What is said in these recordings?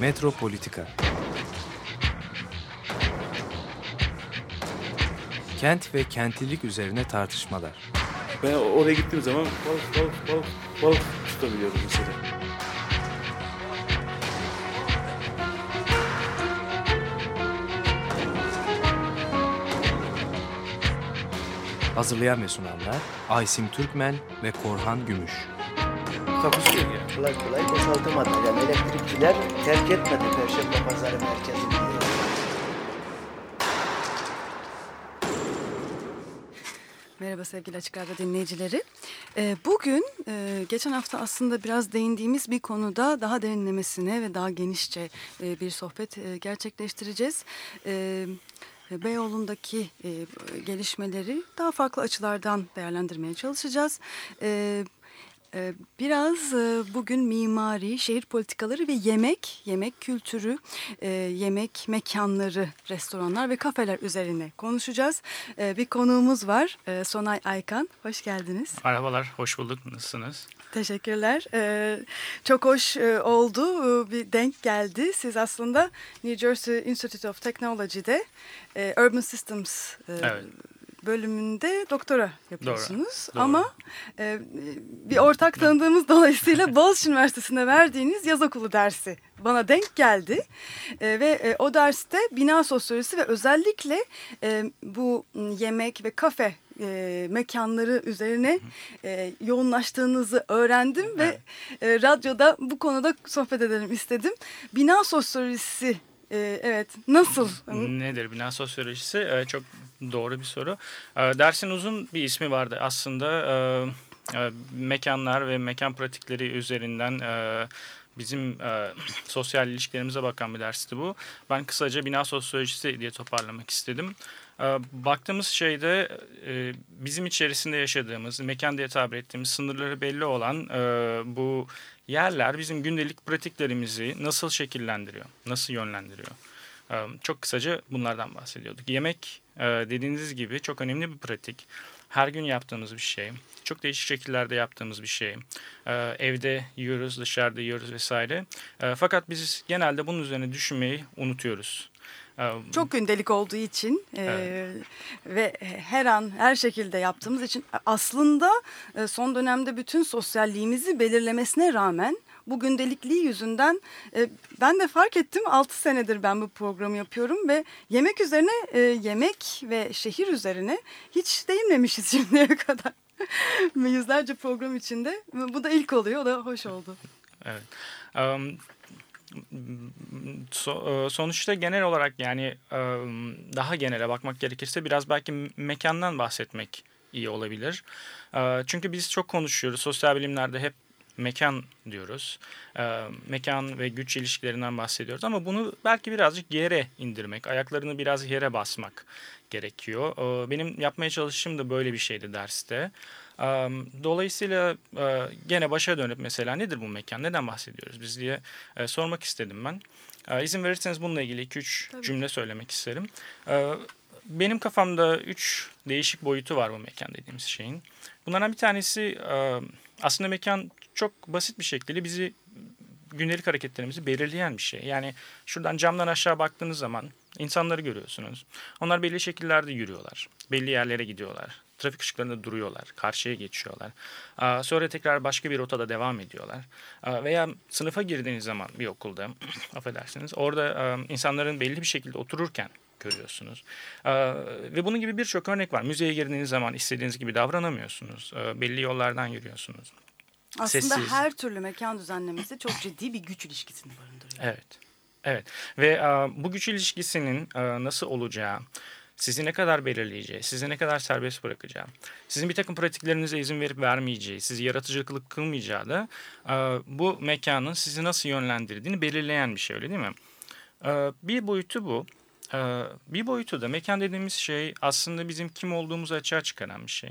Metropolitika Kent ve kentlilik üzerine tartışmalar. Ben oraya gittiğim zaman balık balık balık balık tutabiliyorum mesela. Hazırlayan ve sunanlar Aysim Türkmen ve Korhan Gümüş. Takusu yok yani. Kolay kolay boşaltamadı. Yani elektrikçiler terk etmedi Perşembe Pazarı merkezini. Merhaba sevgili Açık Radyo dinleyicileri. Ee, Bugün e, geçen hafta aslında biraz değindiğimiz bir konuda daha derinlemesine ve daha genişçe e, bir sohbet e, gerçekleştireceğiz. Ee, Beyoğlu'ndaki e, gelişmeleri daha farklı açılardan değerlendirmeye çalışacağız. Ee, e, Biraz e, bugün mimari, şehir politikaları ve yemek, yemek kültürü, e, yemek mekanları, restoranlar ve kafeler üzerine konuşacağız. E, Bir konuğumuz var, e, Sonay Aykan. Hoş geldiniz. Merhabalar, hoş bulduk. Nasılsınız? Teşekkürler. E, Çok hoş oldu, bir denk geldi. Siz aslında New Jersey Institute of Technology'de Urban Systems Evet. Bölümünde doktora yapıyorsunuz. doğru. Ama e, bir ortak tanıdığımız dolayısıyla Boğaziçi Üniversitesi'nde verdiğiniz yaz okulu dersi bana denk geldi. E, ve e, o derste bina sosyolojisi ve özellikle e, bu m, yemek ve kafe e, mekanları üzerine e, yoğunlaştığınızı öğrendim ve e, radyoda bu konuda sohbet edelim istedim. Bina sosyolojisi e, evet nasıl? Nedir bina sosyolojisi? Ee, çok doğru bir soru. Ee, dersin uzun bir ismi vardı aslında. Ee, e, mekanlar ve mekan pratikleri üzerinden e, bizim e, sosyal ilişkilerimize bakan bir dersti bu. Ben kısaca bina sosyolojisi diye toparlamak istedim. Baktığımız şeyde e, bizim içerisinde yaşadığımız, mekan diye tabir ettiğimiz sınırları belli olan e, bu yerler bizim gündelik pratiklerimizi nasıl şekillendiriyor, nasıl yönlendiriyor? Çok kısaca bunlardan bahsediyorduk. Yemek e, dediğiniz gibi çok önemli bir pratik. Her gün yaptığımız bir şey. Çok değişik şekillerde yaptığımız bir şey. Ee, Evde yiyoruz, dışarıda yiyoruz vesaire. Ee, Fakat biz genelde bunun üzerine düşünmeyi unutuyoruz. Ee, Çok gündelik olduğu için e, ve her an her şekilde yaptığımız için aslında e, son dönemde bütün sosyalliğimizi belirlemesine rağmen bu gündelikliği yüzünden e, ben de fark ettim 6 senedir ben bu programı yapıyorum ve yemek üzerine e, yemek ve şehir üzerine hiç değinmemişiz şimdiye kadar. Yüzlerce program içinde bu da ilk oluyor o da hoş oldu. Evet. Em, so- e, sonuçta genel olarak yani em, daha genele bakmak gerekirse biraz belki mekandan bahsetmek iyi olabilir. E, Çünkü biz çok konuşuyoruz. Sosyal bilimlerde hep mekan diyoruz. E, Mekan ve güç ilişkilerinden bahsediyoruz ama bunu belki birazcık yere indirmek, ayaklarını biraz yere basmak gerekiyor. E, Benim yapmaya çalıştığım da böyle bir şeydi derste. Um, Dolayısıyla e, gene başa dönüp mesela nedir bu mekan, neden bahsediyoruz biz diye e, sormak istedim ben. E, İzin verirseniz bununla ilgili 2-3 cümle söylemek isterim. E, Benim kafamda 3 değişik boyutu var bu mekan dediğimiz şeyin. Bunlardan bir tanesi e, aslında mekan çok basit bir şekilde bizi gündelik hareketlerimizi belirleyen bir şey. Yani şuradan camdan aşağı baktığınız zaman insanları görüyorsunuz. Onlar belli şekillerde yürüyorlar. Belli yerlere gidiyorlar. Trafik ışıklarında duruyorlar. Karşıya geçiyorlar. Sonra tekrar başka bir rotada devam ediyorlar. Veya sınıfa girdiğiniz zaman bir okulda, affedersiniz, orada insanların belli bir şekilde otururken görüyorsunuz. Ve bunun gibi birçok örnek var. Müzeye girdiğiniz zaman istediğiniz gibi davranamıyorsunuz. Belli yollardan yürüyorsunuz. Aslında Sessiz. her türlü mekan düzenlemesi çok ciddi bir güç ilişkisini barındırıyor. Evet. Evet. Ve bu güç ilişkisinin nasıl olacağı, sizi ne kadar belirleyeceği, sizi ne kadar serbest bırakacağı, sizin bir takım pratiklerinize izin verip vermeyeceği, sizi yaratıcılık kılmayacağı da bu mekanın sizi nasıl yönlendirdiğini belirleyen bir şey öyle değil mi? Bir boyutu bu. Bir boyutu da mekan dediğimiz şey aslında bizim kim olduğumuzu açığa çıkaran bir şey.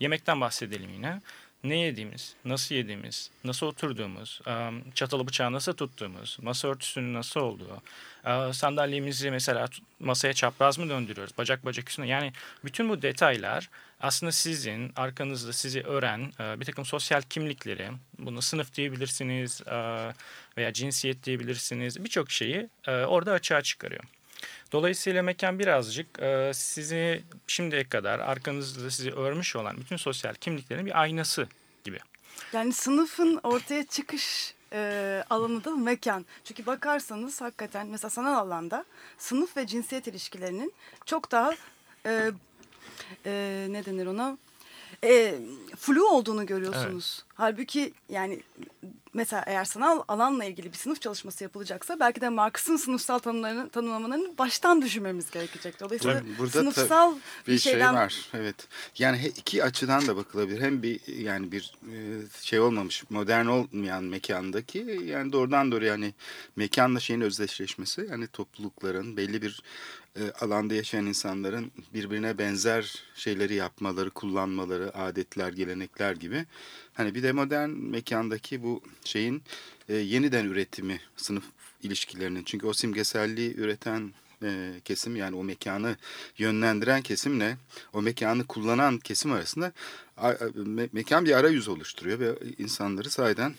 Yemekten bahsedelim yine. Ne yediğimiz, nasıl yediğimiz, nasıl oturduğumuz, çatalı bıçağı nasıl tuttuğumuz, masa örtüsünün nasıl olduğu, sandalyemizi mesela masaya çapraz mı döndürüyoruz, bacak bacak üstüne. Yani bütün bu detaylar aslında sizin arkanızda sizi öğren bir takım sosyal kimlikleri, bunu sınıf diyebilirsiniz veya cinsiyet diyebilirsiniz, birçok şeyi orada açığa çıkarıyor. Dolayısıyla mekan birazcık e, sizi şimdiye kadar arkanızda sizi örmüş olan bütün sosyal kimliklerin bir aynası gibi. Yani sınıfın ortaya çıkış e, alanı da mekan. Çünkü bakarsanız hakikaten mesela sanal alanda sınıf ve cinsiyet ilişkilerinin çok daha e, e, ne denir ona e, flu olduğunu görüyorsunuz. Evet. Halbuki yani mesela eğer sanal alanla ilgili bir sınıf çalışması yapılacaksa belki de Marx'ın sınıfsal tanımlarını, tanımlamalarını baştan düşünmemiz gerekecek. Dolayısıyla Tabii burada sınıfsal bir, şey şeyden... şey var. Evet. Yani iki açıdan da bakılabilir. Hem bir yani bir e, şey olmamış, modern olmayan mekandaki yani doğrudan doğruya yani mekanla şeyin özdeşleşmesi yani toplulukların belli bir e, alanda yaşayan insanların birbirine benzer şeyleri yapmaları, kullanmaları, adetler, gelenekler gibi. Hani bir de modern mekandaki bu şeyin e, yeniden üretimi sınıf ilişkilerinin. Çünkü o simgeselliği üreten e, kesim yani o mekanı yönlendiren kesimle o mekanı kullanan kesim arasında a, me, mekan bir arayüz oluşturuyor ve insanları sahiden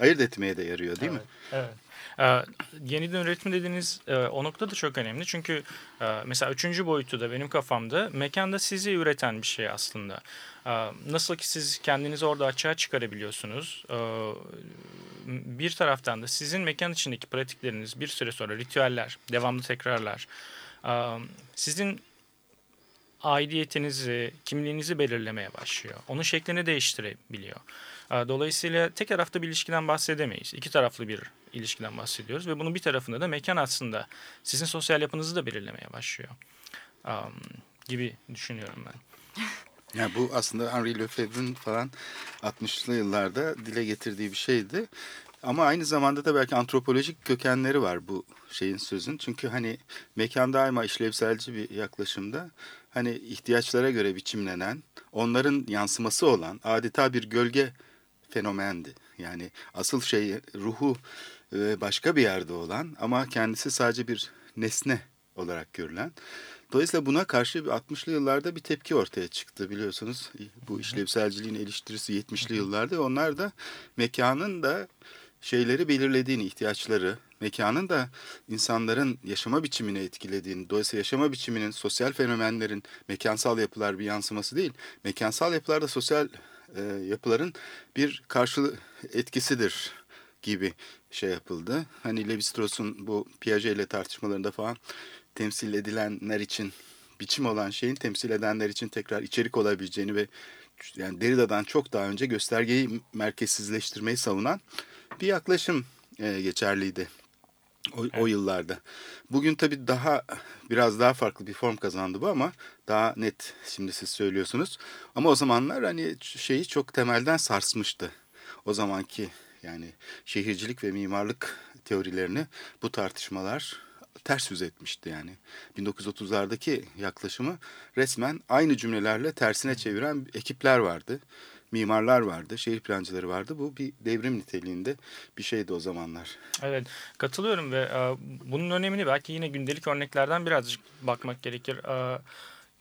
ayırt etmeye de yarıyor değil evet, mi? Evet. Ee, yeniden üretim dediğiniz e, o nokta da çok önemli. Çünkü e, mesela üçüncü boyutu da benim kafamda mekanda sizi üreten bir şey aslında. E, nasıl ki siz kendinizi orada açığa çıkarabiliyorsunuz. E, bir taraftan da sizin mekan içindeki pratikleriniz bir süre sonra ritüeller, devamlı tekrarlar. E, sizin aidiyetinizi, kimliğinizi belirlemeye başlıyor. Onun şeklini değiştirebiliyor. Dolayısıyla tek taraflı bir ilişkiden bahsedemeyiz. İki taraflı bir ilişkiden bahsediyoruz ve bunun bir tarafında da mekan aslında sizin sosyal yapınızı da belirlemeye başlıyor. Um, gibi düşünüyorum ben. Yani bu aslında Henri Lefebvre'nin falan 60'lı yıllarda dile getirdiği bir şeydi. Ama aynı zamanda da belki antropolojik kökenleri var bu şeyin sözün. Çünkü hani mekan daima işlevselci bir yaklaşımda hani ihtiyaçlara göre biçimlenen, onların yansıması olan adeta bir gölge fenomendi. Yani asıl şey ruhu e, başka bir yerde olan ama kendisi sadece bir nesne olarak görülen. Dolayısıyla buna karşı 60'lı yıllarda bir tepki ortaya çıktı biliyorsunuz. Bu işlevselciliğin eleştirisi 70'li yıllarda. Onlar da mekanın da şeyleri belirlediğini, ihtiyaçları, mekanın da insanların yaşama biçimini etkilediğini, dolayısıyla yaşama biçiminin sosyal fenomenlerin mekansal yapılar bir yansıması değil, mekansal yapılar da sosyal e, yapıların bir karşılığı etkisidir gibi şey yapıldı. Hani Levi-Strauss'un bu Piaget ile tartışmalarında falan temsil edilenler için biçim olan şeyin temsil edenler için tekrar içerik olabileceğini ve yani Derrida'dan çok daha önce göstergeyi merkezsizleştirmeyi savunan bir yaklaşım e, geçerliydi o, evet. o yıllarda. Bugün tabii daha biraz daha farklı bir form kazandı bu ama daha net şimdi siz söylüyorsunuz. Ama o zamanlar hani şeyi çok temelden sarsmıştı. O zamanki yani şehircilik ve mimarlık teorilerini bu tartışmalar ters yüz etmişti yani. 1930'lardaki yaklaşımı resmen aynı cümlelerle tersine çeviren ekipler vardı mimarlar vardı, şehir plancıları vardı. Bu bir devrim niteliğinde bir şeydi o zamanlar. Evet, katılıyorum ve e, bunun önemini belki yine gündelik örneklerden birazcık bakmak gerekir. E,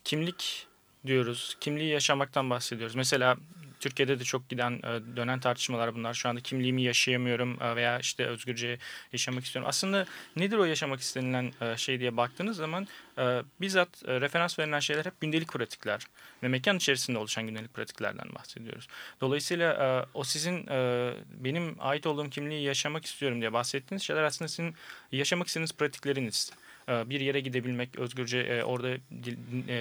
kimlik diyoruz, kimliği yaşamaktan bahsediyoruz. Mesela Türkiye'de de çok giden e, dönen tartışmalar bunlar. Şu anda kimliğimi yaşayamıyorum e, veya işte özgürce yaşamak istiyorum. Aslında nedir o yaşamak istenilen e, şey diye baktığınız zaman bizzat referans verilen şeyler hep gündelik pratikler ve mekan içerisinde oluşan gündelik pratiklerden bahsediyoruz. Dolayısıyla o sizin benim ait olduğum kimliği yaşamak istiyorum diye bahsettiğiniz şeyler aslında sizin yaşamak istediğiniz pratikleriniz. E, bir yere gidebilmek, özgürce e, orada e,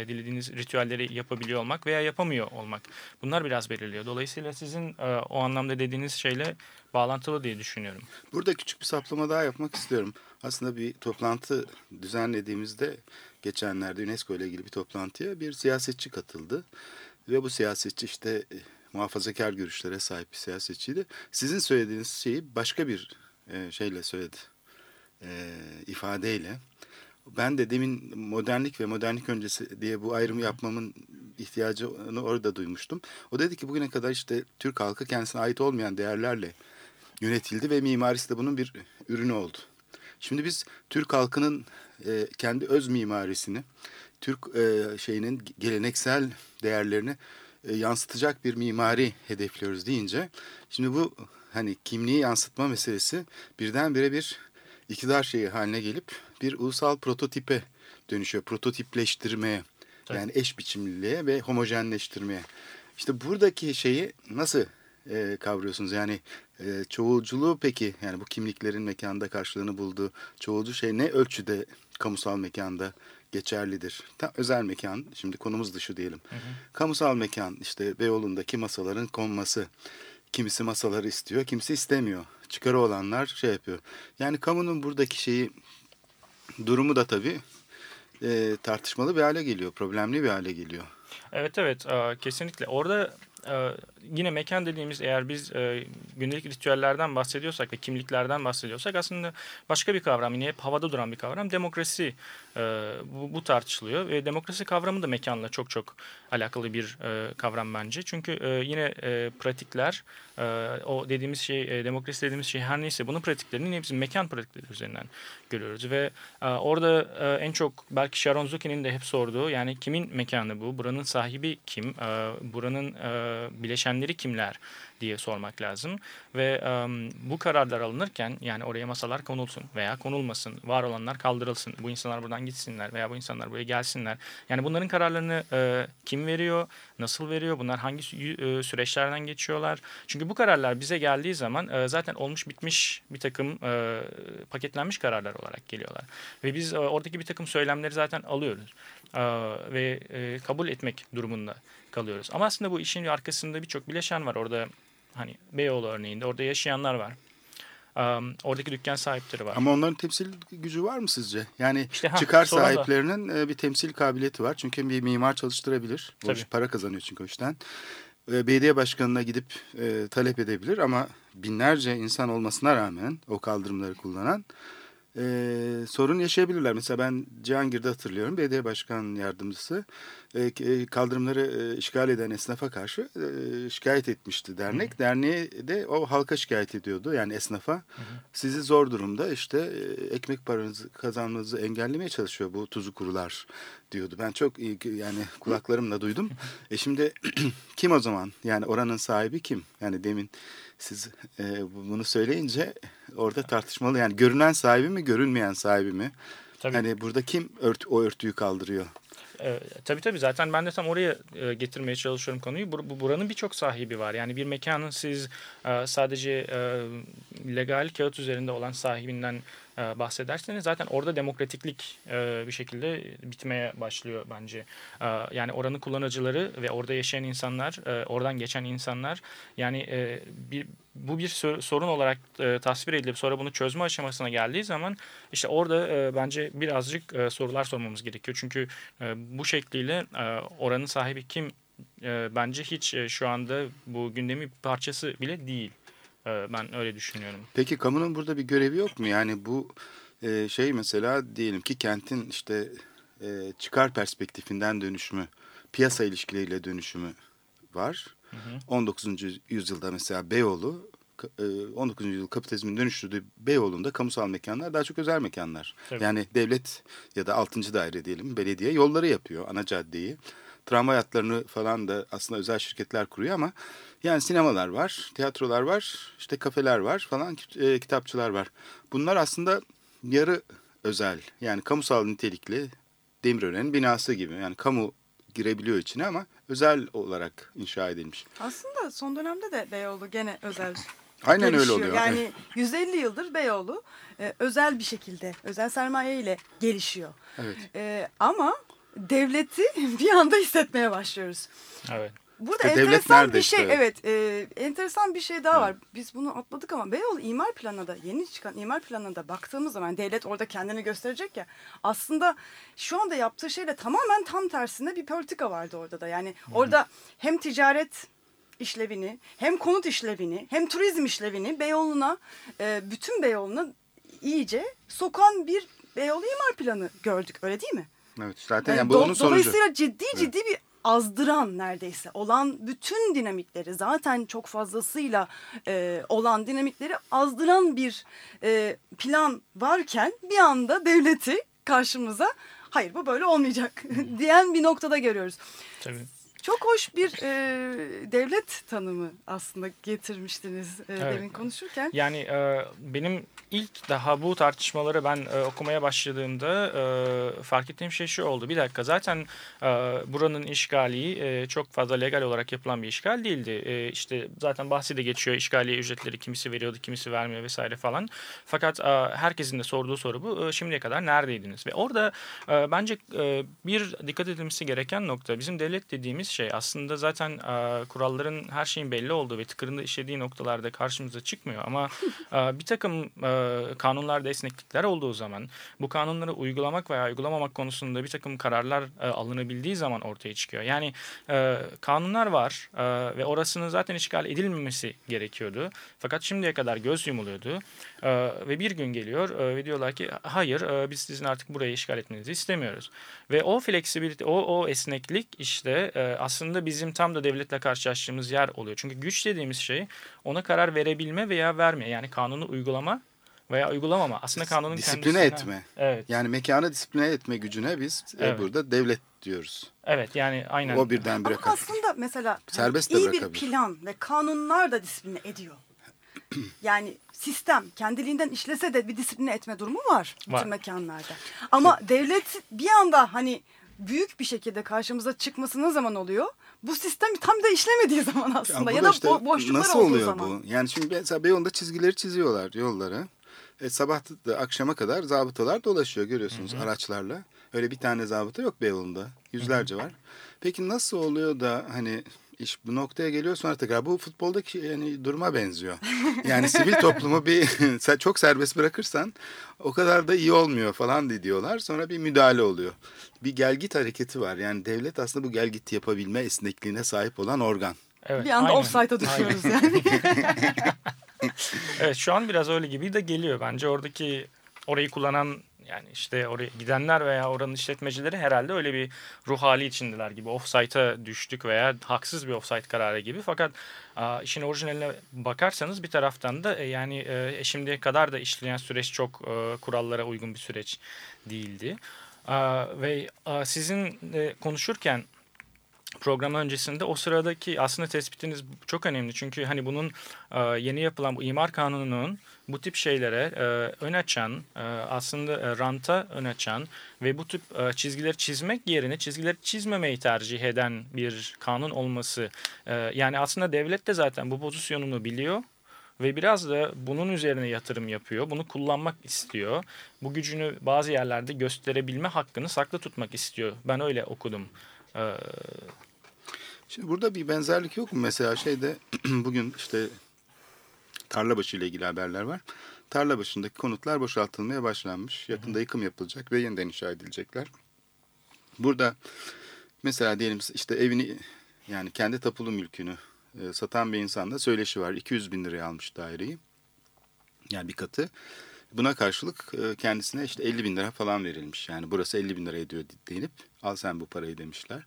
dilediğiniz ritüelleri yapabiliyor olmak veya yapamıyor olmak. Bunlar biraz belirliyor. Dolayısıyla sizin o anlamda dediğiniz şeyle bağlantılı diye düşünüyorum. Burada küçük bir saplama daha yapmak istiyorum. Aslında bir toplantı düzenlediğimizde geçenlerde UNESCO ile ilgili bir toplantıya bir siyasetçi katıldı. Ve bu siyasetçi işte muhafazakar görüşlere sahip bir siyasetçiydi. Sizin söylediğiniz şeyi başka bir şeyle söyledi. E, ifadeyle. Ben de demin modernlik ve modernlik öncesi diye bu ayrımı yapmamın ihtiyacını orada duymuştum. O dedi ki bugüne kadar işte Türk halkı kendisine ait olmayan değerlerle yönetildi ve mimarisi de bunun bir ürünü oldu. Şimdi biz Türk halkının e, kendi öz mimarisini, Türk e, şeyinin geleneksel değerlerini e, yansıtacak bir mimari hedefliyoruz deyince şimdi bu hani kimliği yansıtma meselesi birdenbire bir iktidar şeyi haline gelip bir ulusal prototipe dönüşüyor. Prototipleştirmeye yani eş biçimliliğe ve homojenleştirmeye. İşte buradaki şeyi nasıl e, kavruyorsunuz? Yani e, çoğulculuğu peki yani bu kimliklerin mekanda karşılığını bulduğu çoğulcu şey ne ölçüde kamusal mekanda geçerlidir? Ta, özel mekan şimdi konumuz dışı diyelim. Hı hı. Kamusal mekan işte Beyoğlu'ndaki masaların konması. Kimisi masaları istiyor, kimisi istemiyor. Çıkarı olanlar şey yapıyor. Yani kamunun buradaki şeyi durumu da tabii e, tartışmalı bir hale geliyor, problemli bir hale geliyor. Evet evet kesinlikle. Orada ee, yine mekan dediğimiz eğer biz e, gündelik ritüellerden bahsediyorsak ve kimliklerden bahsediyorsak aslında başka bir kavram yine hep havada duran bir kavram demokrasi e, bu, bu tartışılıyor. Ve demokrasi kavramı da mekanla çok çok alakalı bir e, kavram bence. Çünkü e, yine e, pratikler o dediğimiz şey e, demokrasi dediğimiz şey her neyse bunun pratiklerini yine bizim mekan pratikleri üzerinden görüyoruz. Ve e, orada e, en çok belki Sharon Zucchi'nin de hep sorduğu yani kimin mekanı bu? Buranın sahibi kim? Buranın bileşenleri kimler diye sormak lazım. Ve um, bu kararlar alınırken yani oraya masalar konulsun veya konulmasın, var olanlar kaldırılsın, bu insanlar buradan gitsinler veya bu insanlar buraya gelsinler. Yani bunların kararlarını e, kim veriyor, nasıl veriyor, bunlar hangi e, süreçlerden geçiyorlar. Çünkü bu kararlar bize geldiği zaman e, zaten olmuş bitmiş bir takım e, paketlenmiş kararlar olarak geliyorlar. Ve biz e, oradaki bir takım söylemleri zaten alıyoruz e, ve e, kabul etmek durumunda kalıyoruz. Ama aslında bu işin arkasında birçok bileşen var. Orada hani Beyoğlu örneğinde orada yaşayanlar var. Um, oradaki dükkan sahipleri var. Ama onların temsil gücü var mı sizce? Yani işte, ha, çıkar sahiplerinin da. E, bir temsil kabiliyeti var. Çünkü bir mimar çalıştırabilir. O para kazanıyor çünkü o işten. E, belediye başkanına gidip e, talep edebilir ama binlerce insan olmasına rağmen o kaldırımları kullanan e, sorun yaşayabilirler. Mesela ben Cihangir'de hatırlıyorum belediye başkan yardımcısı e, e, kaldırımları e, işgal eden esnafa karşı e, şikayet etmişti dernek. Hı hı. Derneği de o halka şikayet ediyordu yani esnafa. Hı hı. Sizi zor durumda işte e, ekmek paranızı kazanmanızı engellemeye çalışıyor bu tuzu kurular diyordu. Ben çok iyi yani kulaklarımla duydum. E şimdi kim o zaman? Yani oranın sahibi kim? Yani demin siz e, bunu söyleyince orada tartışmalı. Yani görünen sahibi mi, görünmeyen sahibi mi? Tabii. Hani burada kim ört, o örtüyü kaldırıyor? E, tabii tabii zaten ben de tam oraya e, getirmeye çalışıyorum konuyu. Bur, bu, buranın birçok sahibi var. Yani bir mekanın siz e, sadece e, legal kağıt üzerinde olan sahibinden e, bahsederseniz zaten orada demokratiklik e, bir şekilde bitmeye başlıyor bence. E, yani oranın kullanıcıları ve orada yaşayan insanlar, e, oradan geçen insanlar yani bir bu bir sorun olarak e, tasvir edilip sonra bunu çözme aşamasına geldiği zaman işte orada e, bence birazcık e, sorular sormamız gerekiyor. Çünkü e, bu şekliyle e, oranın sahibi kim e, bence hiç e, şu anda bu gündemin parçası bile değil. E, ben öyle düşünüyorum. Peki kamunun burada bir görevi yok mu? Yani bu e, şey mesela diyelim ki kentin işte e, çıkar perspektifinden dönüşümü, piyasa ilişkileriyle dönüşümü var. Hı hı. 19. yüzyılda mesela Beyoğlu 19. yüzyıl kapitalizmin dönüştürdüğü Beyoğlu'nda kamusal mekanlar daha çok özel mekanlar. Tabii. Yani devlet ya da 6. daire diyelim belediye yolları yapıyor ana caddeyi. Tramvay hatlarını falan da aslında özel şirketler kuruyor ama yani sinemalar var, tiyatrolar var, işte kafeler var falan, e, kitapçılar var. Bunlar aslında yarı özel yani kamusal nitelikli Demirören'in binası gibi. Yani kamu girebiliyor içine ama özel olarak inşa edilmiş. Aslında son dönemde de Beyoğlu gene özel Aynen gelişiyor. öyle oluyor. Yani 150 yıldır Beyoğlu e, özel bir şekilde, özel sermaye ile gelişiyor. Evet. E, ama devleti bir anda hissetmeye başlıyoruz. Evet. Burada e, enteresan bir şey, işte. evet, e, enteresan bir şey daha var. Biz bunu atladık ama Beyoğlu imar planına da yeni çıkan imar planına da baktığımız zaman devlet orada kendini gösterecek ya. Aslında şu anda yaptığı şeyle tamamen tam tersinde bir politika vardı orada da. Yani Hı. orada hem ticaret işlevini, hem konut işlevini, hem turizm işlevini Beyoğlu'na, e, bütün Beyoğlu'na iyice sokan bir Beyoğlu imar planı gördük. Öyle değil mi? Evet zaten yani, yani bu do- onun sonucu. Dolayısıyla ciddi ciddi evet. bir azdıran neredeyse olan bütün dinamikleri zaten çok fazlasıyla e, olan dinamikleri azdıran bir e, plan varken bir anda devleti karşımıza hayır bu böyle olmayacak diyen bir noktada görüyoruz. Tabii. Çok hoş bir e, devlet tanımı aslında getirmiştiniz e, Evet. demin konuşurken. Yani e, benim ilk daha bu tartışmaları ben e, okumaya başladığımda e, fark ettiğim şey şu oldu. Bir dakika zaten e, buranın işgali e, çok fazla legal olarak yapılan bir işgal değildi. E, işte zaten bahsi de geçiyor işgaliye ücretleri kimisi veriyordu kimisi vermiyor vesaire falan. Fakat e, herkesin de sorduğu soru bu. E, şimdiye kadar neredeydiniz? Ve orada e, bence e, bir dikkat edilmesi gereken nokta bizim devlet dediğimiz şey aslında zaten e, kuralların her şeyin belli olduğu ve tıkırında işlediği noktalarda karşımıza çıkmıyor ama e, bir takım e, kanunlarda esneklikler olduğu zaman bu kanunları uygulamak veya uygulamamak konusunda bir takım kararlar e, alınabildiği zaman ortaya çıkıyor. Yani e, kanunlar var e, ve orasının zaten işgal edilmemesi gerekiyordu. Fakat şimdiye kadar göz yumuluyordu E, ve bir gün geliyor e, ve diyorlar ki hayır e, biz sizin artık burayı işgal etmenizi istemiyoruz. Ve o fleksibilite, o, o esneklik işte e, aslında bizim tam da devletle karşılaştığımız yer oluyor. Çünkü güç dediğimiz şey ona karar verebilme veya verme. Yani kanunu uygulama veya uygulamama. Aslında kanunun Disipline kendisine- etme. Evet. Yani mekanı disipline etme gücüne biz e, Evet. burada devlet diyoruz. Evet yani aynen. O birdenbire Ama kar- aslında mesela Serbest de iyi bir plan ve kanunlar da disipline ediyor. Yani sistem kendiliğinden işlese de bir disipline etme durumu var bütün Var. mekanlarda. Ama devlet bir anda hani büyük bir şekilde karşımıza çıkması ne zaman oluyor? Bu sistem tam da işlemediği zaman aslında ya, burada da işte bo- boşluklar nasıl olduğu oluyor zaman. bu? Yani şimdi mesela Beyoğlu'nda çizgileri çiziyorlar yolları. E, sabah da akşama kadar zabıtalar dolaşıyor görüyorsunuz araçlarla. Öyle bir tane zabıta yok Beyoğlu'nda. Yüzlerce var. Peki nasıl oluyor da hani iş bu noktaya geliyor sonra tekrar bu futboldaki yani duruma benziyor. Yani sivil toplumu bir çok serbest bırakırsan o kadar da iyi olmuyor falan di- diyorlar. Sonra bir müdahale oluyor. Bir gelgit hareketi var. Yani devlet aslında bu gelgit yapabilme esnekliğine sahip olan organ. Evet, Bir anda aynen. offside'a düşüyoruz yani. Evet şu an biraz öyle gibi de geliyor. Bence oradaki orayı kullanan yani işte oraya gidenler veya oranın işletmecileri herhalde öyle bir ruh hali içindeler gibi. Offside'a düştük veya haksız bir offside kararı gibi. Fakat işin orijinaline bakarsanız bir taraftan da e, yani e, şimdiye kadar da işleyen süreç çok e, kurallara uygun bir süreç değildi. Ve sizin e, konuşurken program öncesinde o sıradaki aslında tespitiniz çok önemli. Çünkü hani bunun e, yeni yapılan bu imar kanununun bu tip şeylere e, ön açan, e, aslında ranta ön açan ve bu tip çizgileri çizmek yerine çizgileri çizmemeyi tercih eden bir kanun olması. Yani aslında devlet de zaten bu pozisyonunu biliyor ve biraz da bunun üzerine yatırım yapıyor. Bunu kullanmak istiyor. Bu gücünü bazı yerlerde gösterebilme hakkını saklı tutmak istiyor. Ben öyle okudum. Şimdi burada bir benzerlik yok mu? Mesela şeyde bugün işte Tarlabaşı ile ilgili haberler var. Tarlabaşı'ndaki konutlar boşaltılmaya başlanmış. Yakında yıkım yapılacak ve yeniden inşa edilecekler. Burada mesela diyelim işte evini yani kendi tapulu mülkünü e, satan bir insanla söyleşi var. 200 bin liraya almış daireyi. Yani bir katı. Buna karşılık e, kendisine işte 50 bin lira falan verilmiş. Yani burası 50 bin lira ediyor denip al sen bu parayı demişler.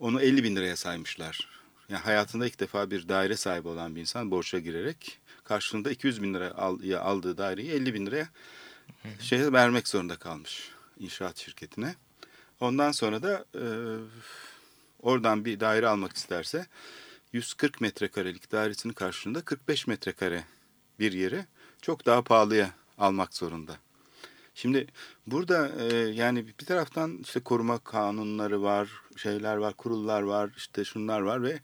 Onu 50 bin liraya saymışlar. Yani hayatında ilk defa bir daire sahibi olan bir insan borça girerek karşılığında 200 bin lira aldığı daireyi 50 bin liraya şeye vermek zorunda kalmış inşaat şirketine. Ondan sonra da e, oradan bir daire almak isterse 140 metrekarelik dairesinin karşılığında 45 metrekare bir yeri çok daha pahalıya almak zorunda. Şimdi burada e, yani bir taraftan işte koruma kanunları var, şeyler var, kurullar var, işte şunlar var ve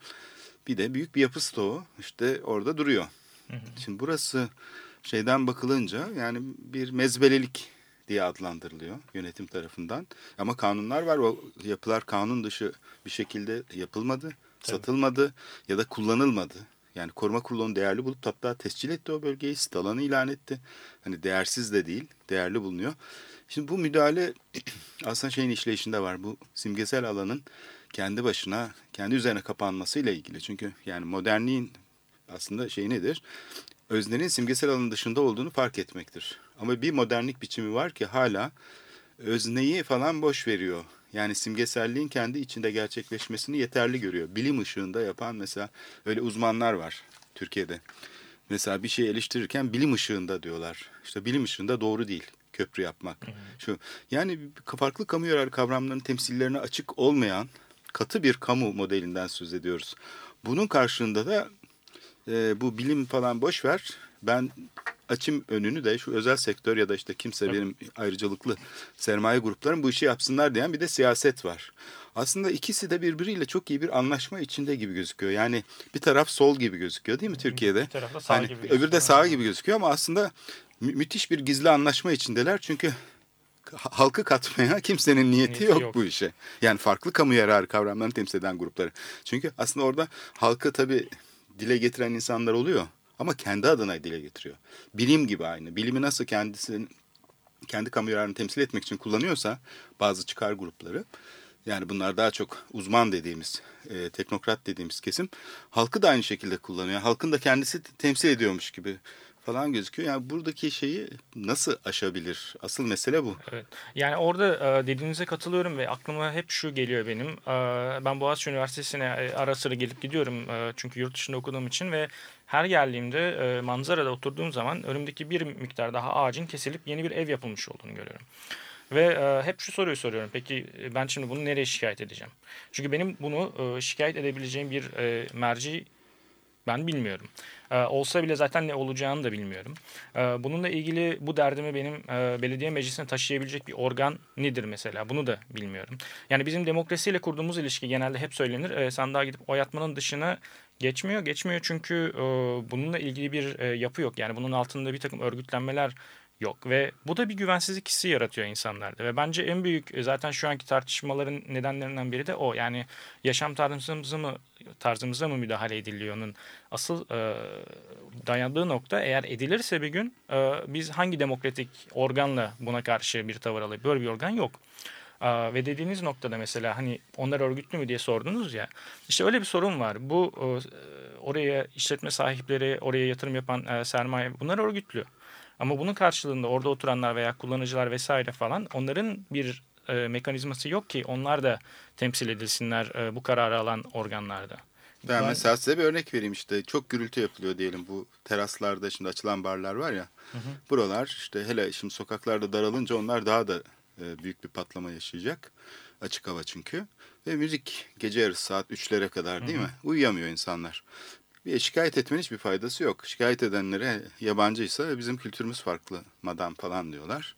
bir de büyük bir yapı stoğu işte orada duruyor. Şimdi burası şeyden bakılınca yani bir mezbelelik diye adlandırılıyor yönetim tarafından. Ama kanunlar var. O yapılar kanun dışı bir şekilde yapılmadı, satılmadı ya da kullanılmadı. Yani koruma kurulu değerli bulup hatta tescil etti o bölgeyi, sit alanı ilan etti. Hani değersiz de değil, değerli bulunuyor. Şimdi bu müdahale aslında şeyin işleyişinde var. Bu simgesel alanın kendi başına, kendi üzerine kapanmasıyla ilgili. Çünkü yani modernliğin aslında şey nedir? Öznenin simgesel alanın dışında olduğunu fark etmektir. Ama bir modernlik biçimi var ki hala özneyi falan boş veriyor. Yani simgeselliğin kendi içinde gerçekleşmesini yeterli görüyor. Bilim ışığında yapan mesela öyle uzmanlar var Türkiye'de. Mesela bir şey eleştirirken bilim ışığında diyorlar. İşte bilim ışığında doğru değil köprü yapmak. Şu yani farklı kamu yararı kavramlarının temsillerine açık olmayan katı bir kamu modelinden söz ediyoruz. Bunun karşılığında da e, bu bilim falan boş ver. Ben açım önünü de şu özel sektör ya da işte kimse benim ayrıcalıklı sermaye gruplarım bu işi yapsınlar diyen bir de siyaset var. Aslında ikisi de birbiriyle çok iyi bir anlaşma içinde gibi gözüküyor. Yani bir taraf sol gibi gözüküyor değil mi Türkiye'de? Bir taraf da sağ Hani gibi Öbürü gözüküyor. de sağ gibi gözüküyor ama aslında mü- müthiş bir gizli anlaşma içindeler. Çünkü ha- halkı katmaya kimsenin niyeti, Niyeti yok, yok. bu işe. Yani farklı kamu yararı kavramlarını temsil eden grupları. Çünkü aslında orada halkı tabii dile getiren insanlar oluyor. Ama kendi adına dile getiriyor. Bilim gibi aynı. Bilimi nasıl kendisinin kendi kamu yararını temsil etmek için kullanıyorsa bazı çıkar grupları yani bunlar daha çok uzman dediğimiz, e, teknokrat dediğimiz kesim halkı da aynı şekilde kullanıyor. Halkın da kendisi temsil ediyormuş gibi falan gözüküyor. Yani buradaki şeyi nasıl aşabilir? Asıl mesele bu. Evet. Yani orada e, dediğinize katılıyorum ve aklıma hep şu geliyor benim. E, ben Boğaziçi Üniversitesi'ne e, ara sıra gelip gidiyorum çünkü yurt dışında okuduğum için ve her geldiğimde manzarada oturduğum zaman önümdeki bir miktar daha ağacın kesilip yeni bir ev yapılmış olduğunu görüyorum. Ve hep şu soruyu soruyorum. Peki ben şimdi bunu nereye şikayet edeceğim? Çünkü benim bunu şikayet edebileceğim bir merci ben bilmiyorum. Ee, olsa bile zaten ne olacağını da bilmiyorum. Ee, bununla ilgili bu derdimi benim e, belediye meclisine taşıyabilecek bir organ nedir mesela? Bunu da bilmiyorum. Yani bizim demokrasiyle kurduğumuz ilişki genelde hep söylenir. E, sandığa gidip oy atmanın dışına geçmiyor. Geçmiyor çünkü e, bununla ilgili bir e, yapı yok. Yani bunun altında bir takım örgütlenmeler yok ve bu da bir güvensizlik hissi yaratıyor insanlarda ve bence en büyük e, zaten şu anki tartışmaların nedenlerinden biri de o yani yaşam tarzımıza mı tarzımıza mı müdahale ediliyor onun asıl e, dayandığı nokta eğer edilirse bir gün e, biz hangi demokratik organla buna karşı bir tavır alabilir böyle bir organ yok. Aa, ve dediğiniz noktada mesela hani onlar örgütlü mü diye sordunuz ya. İşte öyle bir sorun var. Bu e, oraya işletme sahipleri, oraya yatırım yapan e, sermaye bunlar örgütlü. Ama bunun karşılığında orada oturanlar veya kullanıcılar vesaire falan onların bir e, mekanizması yok ki onlar da temsil edilsinler e, bu kararı alan organlarda. Ben mesela size bir örnek vereyim işte çok gürültü yapılıyor diyelim bu teraslarda şimdi açılan barlar var ya. Buralar işte hele şimdi sokaklarda daralınca onlar daha da e, büyük bir patlama yaşayacak. Açık hava çünkü. Ve müzik gece yarısı saat 3'lere kadar değil mi? Uyuyamıyor insanlar. Bir şikayet etmenin hiçbir faydası yok. Şikayet edenlere yabancıysa bizim kültürümüz farklı madam falan diyorlar.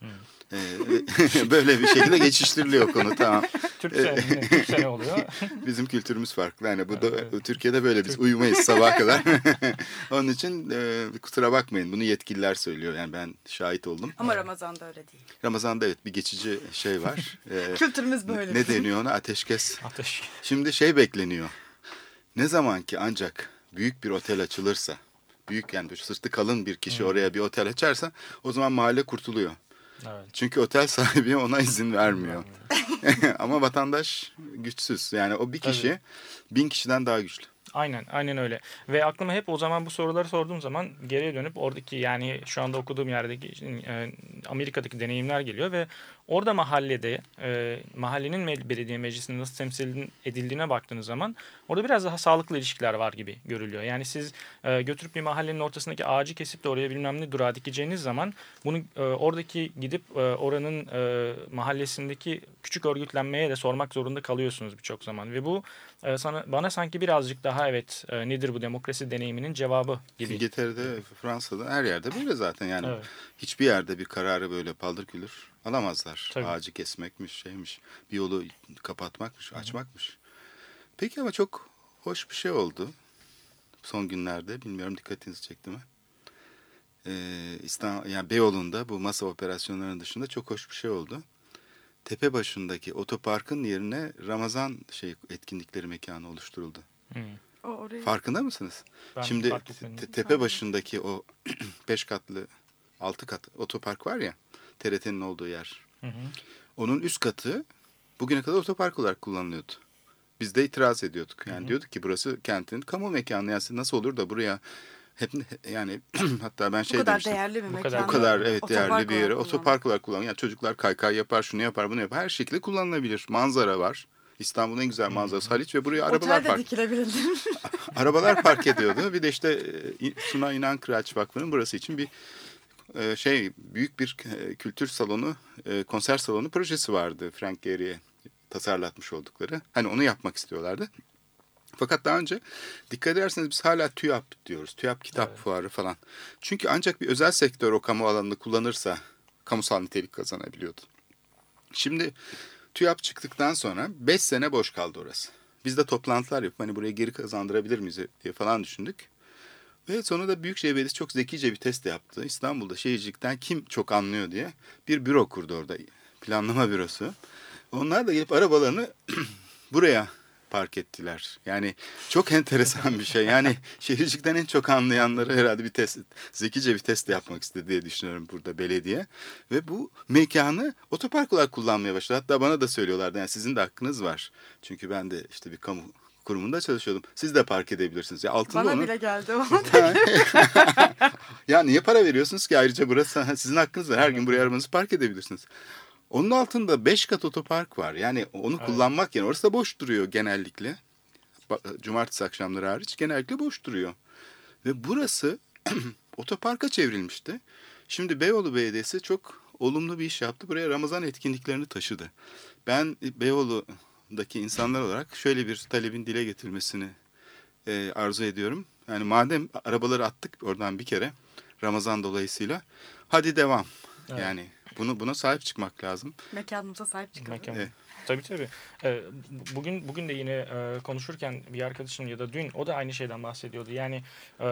Ee, böyle bir şekilde geçiştiriliyor konu tamam. Türkçe, Türkçe ne oluyor? Bizim kültürümüz farklı. Yani bu da Türkiye'de böyle biz uyumayız sabaha kadar. Onun için e, kusura bakmayın bunu yetkililer söylüyor. Yani ben şahit oldum. Ama Ramazan'da öyle değil. Ramazan'da evet bir geçici şey var. Ee, Kültürümüz böyle. ne deniyor ona? Ateşkes. Ateş. Şimdi şey bekleniyor. Ne zaman ki ancak büyük bir otel açılırsa, büyük yani böyle sırtı kalın bir kişi oraya bir otel açarsa o zaman mahalle kurtuluyor. Evet. Çünkü otel sahibi ona izin vermiyor. Ama vatandaş güçsüz. Yani o bir kişi bin kişiden daha güçlü. Aynen, aynen öyle. Ve aklıma hep o zaman bu soruları sorduğum zaman geriye dönüp oradaki yani şu anda okuduğum yerdeki e, Amerika'daki deneyimler geliyor ve orada mahallede e, mahallenin belediye meclisinde nasıl temsil edildiğine baktığınız zaman orada biraz daha sağlıklı ilişkiler var gibi görülüyor. Yani siz e, götürüp bir mahallenin ortasındaki ağacı kesip de oraya bilmem ne durağa dikeceğiniz zaman bunu e, oradaki gidip e, oranın e, mahallesindeki küçük örgütlenmeye de sormak zorunda kalıyorsunuz birçok zaman ve bu e, sana bana sanki birazcık daha evet e, nedir bu demokrasi deneyiminin cevabı gibi. İngiltere'de, Fransa'da her yerde böyle zaten yani. Evet. Hiçbir yerde bir kararı böyle paldır küldür alamazlar. Tabii. Ağacı kesmekmiş, şeymiş, bir yolu kapatmakmış, açmakmış. Peki ama çok hoş bir şey oldu son günlerde. Bilmiyorum dikkatinizi çekti mi? Ee, İstanbul, yani Beyoğlu'nda bu masa operasyonlarının dışında çok hoş bir şey oldu. Tepe başındaki otoparkın yerine Ramazan şey etkinlikleri mekanı oluşturuldu. Hı. O orayı Farkında mısınız? Ben Şimdi te- tepe başındaki o beş katlı, altı kat otopark var ya, TRT'nin olduğu yer. Hı hı. Onun üst katı bugüne kadar otopark olarak kullanılıyordu. Biz de itiraz ediyorduk. Yani diyorduk ki burası kentin kamu mekanı. Yani nasıl olur da buraya hep yani hatta ben Bu şey kadar demiştim. değerli bir Bu mekan. kadar- Bu kadar evet Otopark değerli bir yere kullanmak. otopark olarak kullanılıyor. Yani çocuklar kaykay yapar, şunu yapar, bunu yapar. Her şekilde kullanılabilir. Manzara var. İstanbul'un en güzel manzarası Haliç ve buraya arabalar Otelde park dikilebilir. arabalar park ediyordu. Bir de işte e, Suna İnan Kıraç Vakfı'nın burası için bir e, şey büyük bir e, kültür salonu, konser salonu projesi vardı. Frank Gehry'e tasarlatmış oldukları. Hani onu yapmak istiyorlardı. Fakat daha önce dikkat ederseniz biz hala TÜYAP diyoruz. TÜYAP kitap fuarı falan. Çünkü ancak bir özel sektör o kamu alanını kullanırsa kamusal nitelik kazanabiliyordu. Şimdi TÜYAP çıktıktan sonra 5 sene boş kaldı orası. Biz de toplantılar yapıp hani buraya geri kazandırabilir miyiz diye falan düşündük. Ve sonunda Büyükşehir Belediyesi çok zekice bir test yaptı. İstanbul'da şehircilikten kim çok anlıyor diye bir büro kurdu orada. Planlama bürosu. Onlar da gelip arabalarını buraya park ettiler. Yani çok enteresan bir şey. Yani şehircilikten en çok anlayanları herhalde bir test, zekice bir test yapmak istedi diye düşünüyorum burada belediye. Ve bu mekanı otopark olarak kullanmaya başladı. Hatta bana da söylüyorlardı yani sizin de hakkınız var. Çünkü ben de işte bir kamu kurumunda çalışıyordum. Siz de park edebilirsiniz. Ya altında Bana onun... bile geldi o. ya niye para veriyorsunuz ki ayrıca burası sizin hakkınız var. Her gün buraya arabanızı park edebilirsiniz. Onun altında 5 kat otopark var. Yani onu kullanmak yani orası da boş duruyor genellikle. Cumartesi akşamları hariç genellikle boş duruyor. Ve burası otoparka çevrilmişti. Şimdi Beyoğlu Belediyesi çok olumlu bir iş yaptı. Buraya Ramazan etkinliklerini taşıdı. Ben Beyoğlu'daki insanlar olarak şöyle bir talebin dile getirmesini e, arzu ediyorum. Yani madem arabaları attık oradan bir kere Ramazan dolayısıyla hadi devam. Evet. Yani bunu buna sahip çıkmak lazım. Mekanımıza sahip çıkalım. Mekan. Evet. Tabii tabii. Ee, bu- bugün bugün de yine e, konuşurken bir arkadaşım ya da dün o da aynı şeyden bahsediyordu. Yani e,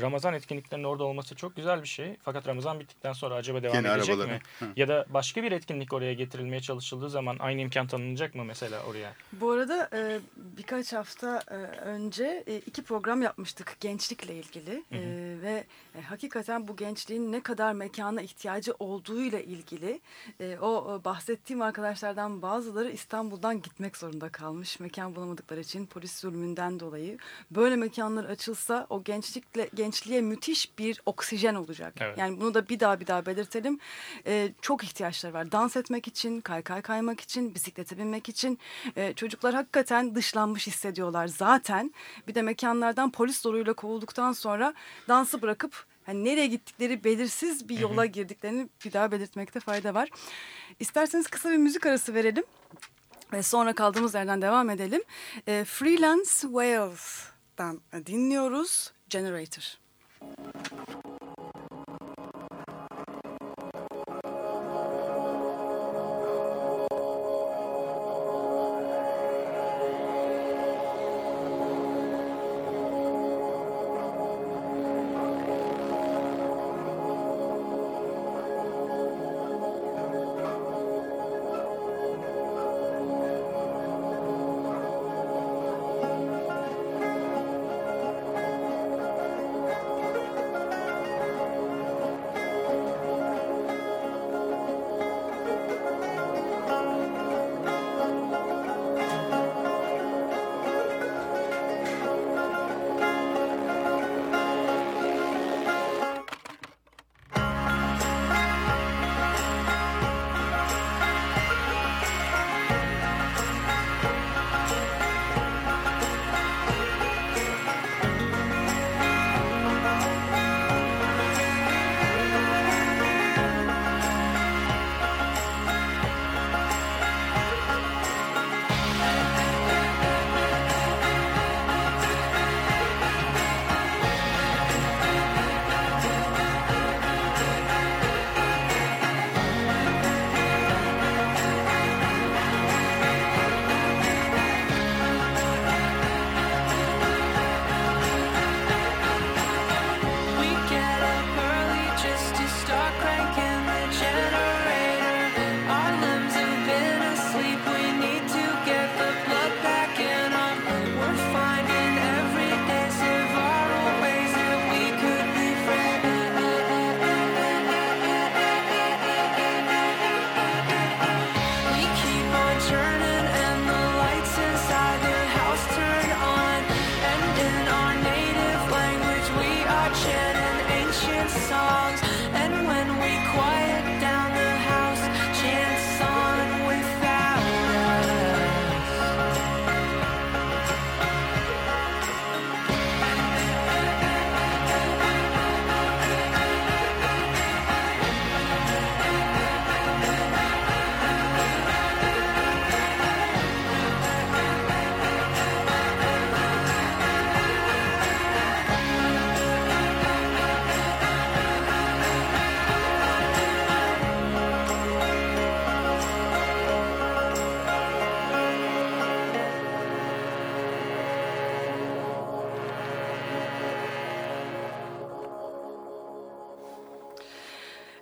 Ramazan etkinliklerinin orada olması çok güzel bir şey. Fakat Ramazan bittikten sonra acaba devam Gene edecek arabaları. mi? Hı. Ya da başka bir etkinlik oraya getirilmeye çalışıldığı zaman aynı imkan tanınacak mı mesela oraya? Bu arada e, birkaç hafta e, önce e, iki program yapmıştık gençlikle ilgili E, ve e, hakikaten bu gençliğin ne kadar mekana ihtiyacı olduğuyla ilgili e, o e, bahsettiğim arkadaşlardan bazıları İstanbul'dan gitmek zorunda kalmış mekan bulamadıkları için polis zulmünden dolayı böyle mekanlar açılsa o gençlikle gençliğe müthiş bir oksijen olacak. Evet. Yani bunu da bir daha bir daha belirtelim. E, çok ihtiyaçları var. Dans etmek için, kaykay kaymak için, bisiklete binmek için. E, çocuklar hakikaten dışlanmış hissediyorlar zaten. Bir de mekanlardan polis zoruyla kovulduktan sonra dansı bırakıp hani nereye gittikleri belirsiz bir yola girdiklerini bir daha belirtmekte fayda var. İsterseniz kısa bir müzik arası verelim. Ve sonra kaldığımız yerden devam edelim. E, Freelance Wales'dan dinliyoruz Generator. Thank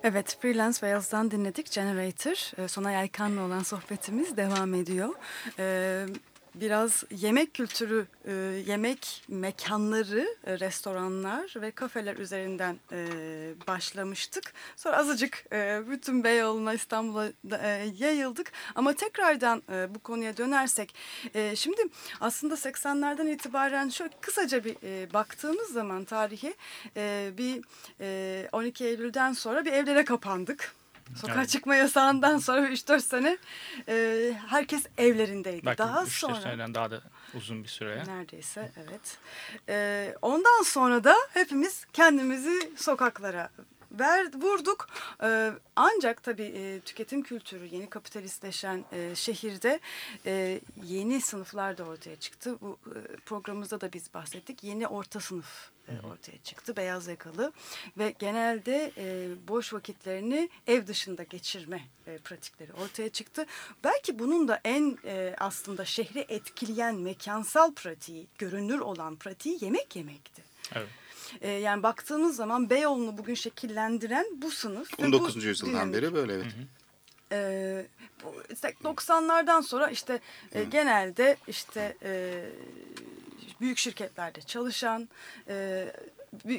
Evet, Freelance Wales'dan dinledik Generator. Ee, Sonay Aykan'la olan sohbetimiz devam ediyor. Ee, biraz yemek kültürü, e, yemek mekanları, e, restoranlar ve kafeler üzerinden e, başlamıştık. Sonra azıcık bütün Beyoğlu'na, İstanbul'a yayıldık. Ama tekrardan bu konuya dönersek, şimdi aslında 80'lerden itibaren şöyle kısaca bir baktığımız zaman tarihi bir e, 12 Eylül'den sonra bir evlere kapandık. Sokağa Evet. çıkma yasağından sonra 3-4 sene e, herkes evlerindeydi. Belki Daha 3 sonra seneden daha da uzun bir süre. neredeyse evet. E, ondan sonra da hepimiz kendimizi sokaklara ver, vurduk. E, ancak tabii e, tüketim kültürü yeni kapitalistleşen e, şehirde e, yeni sınıflar da ortaya çıktı. Bu e, programımızda da biz bahsettik. Yeni orta sınıf e, ortaya çıktı. Beyaz yakalı ve genelde e, boş vakitlerini ev dışında geçirme e, pratikleri ortaya çıktı. Belki bunun da en e, aslında şehri etkileyen mekansal pratiği, görünür olan pratiği yemek yemekti. Evet. E, yani baktığınız zaman Beyoğlu'nu bugün şekillendiren bu sınıf. ve bu 19. yüzyıldan dinamik. beri böyle evet. Ee, bu işte 90'lardan sonra işte e, genelde işte e, büyük şirketlerde çalışan, e,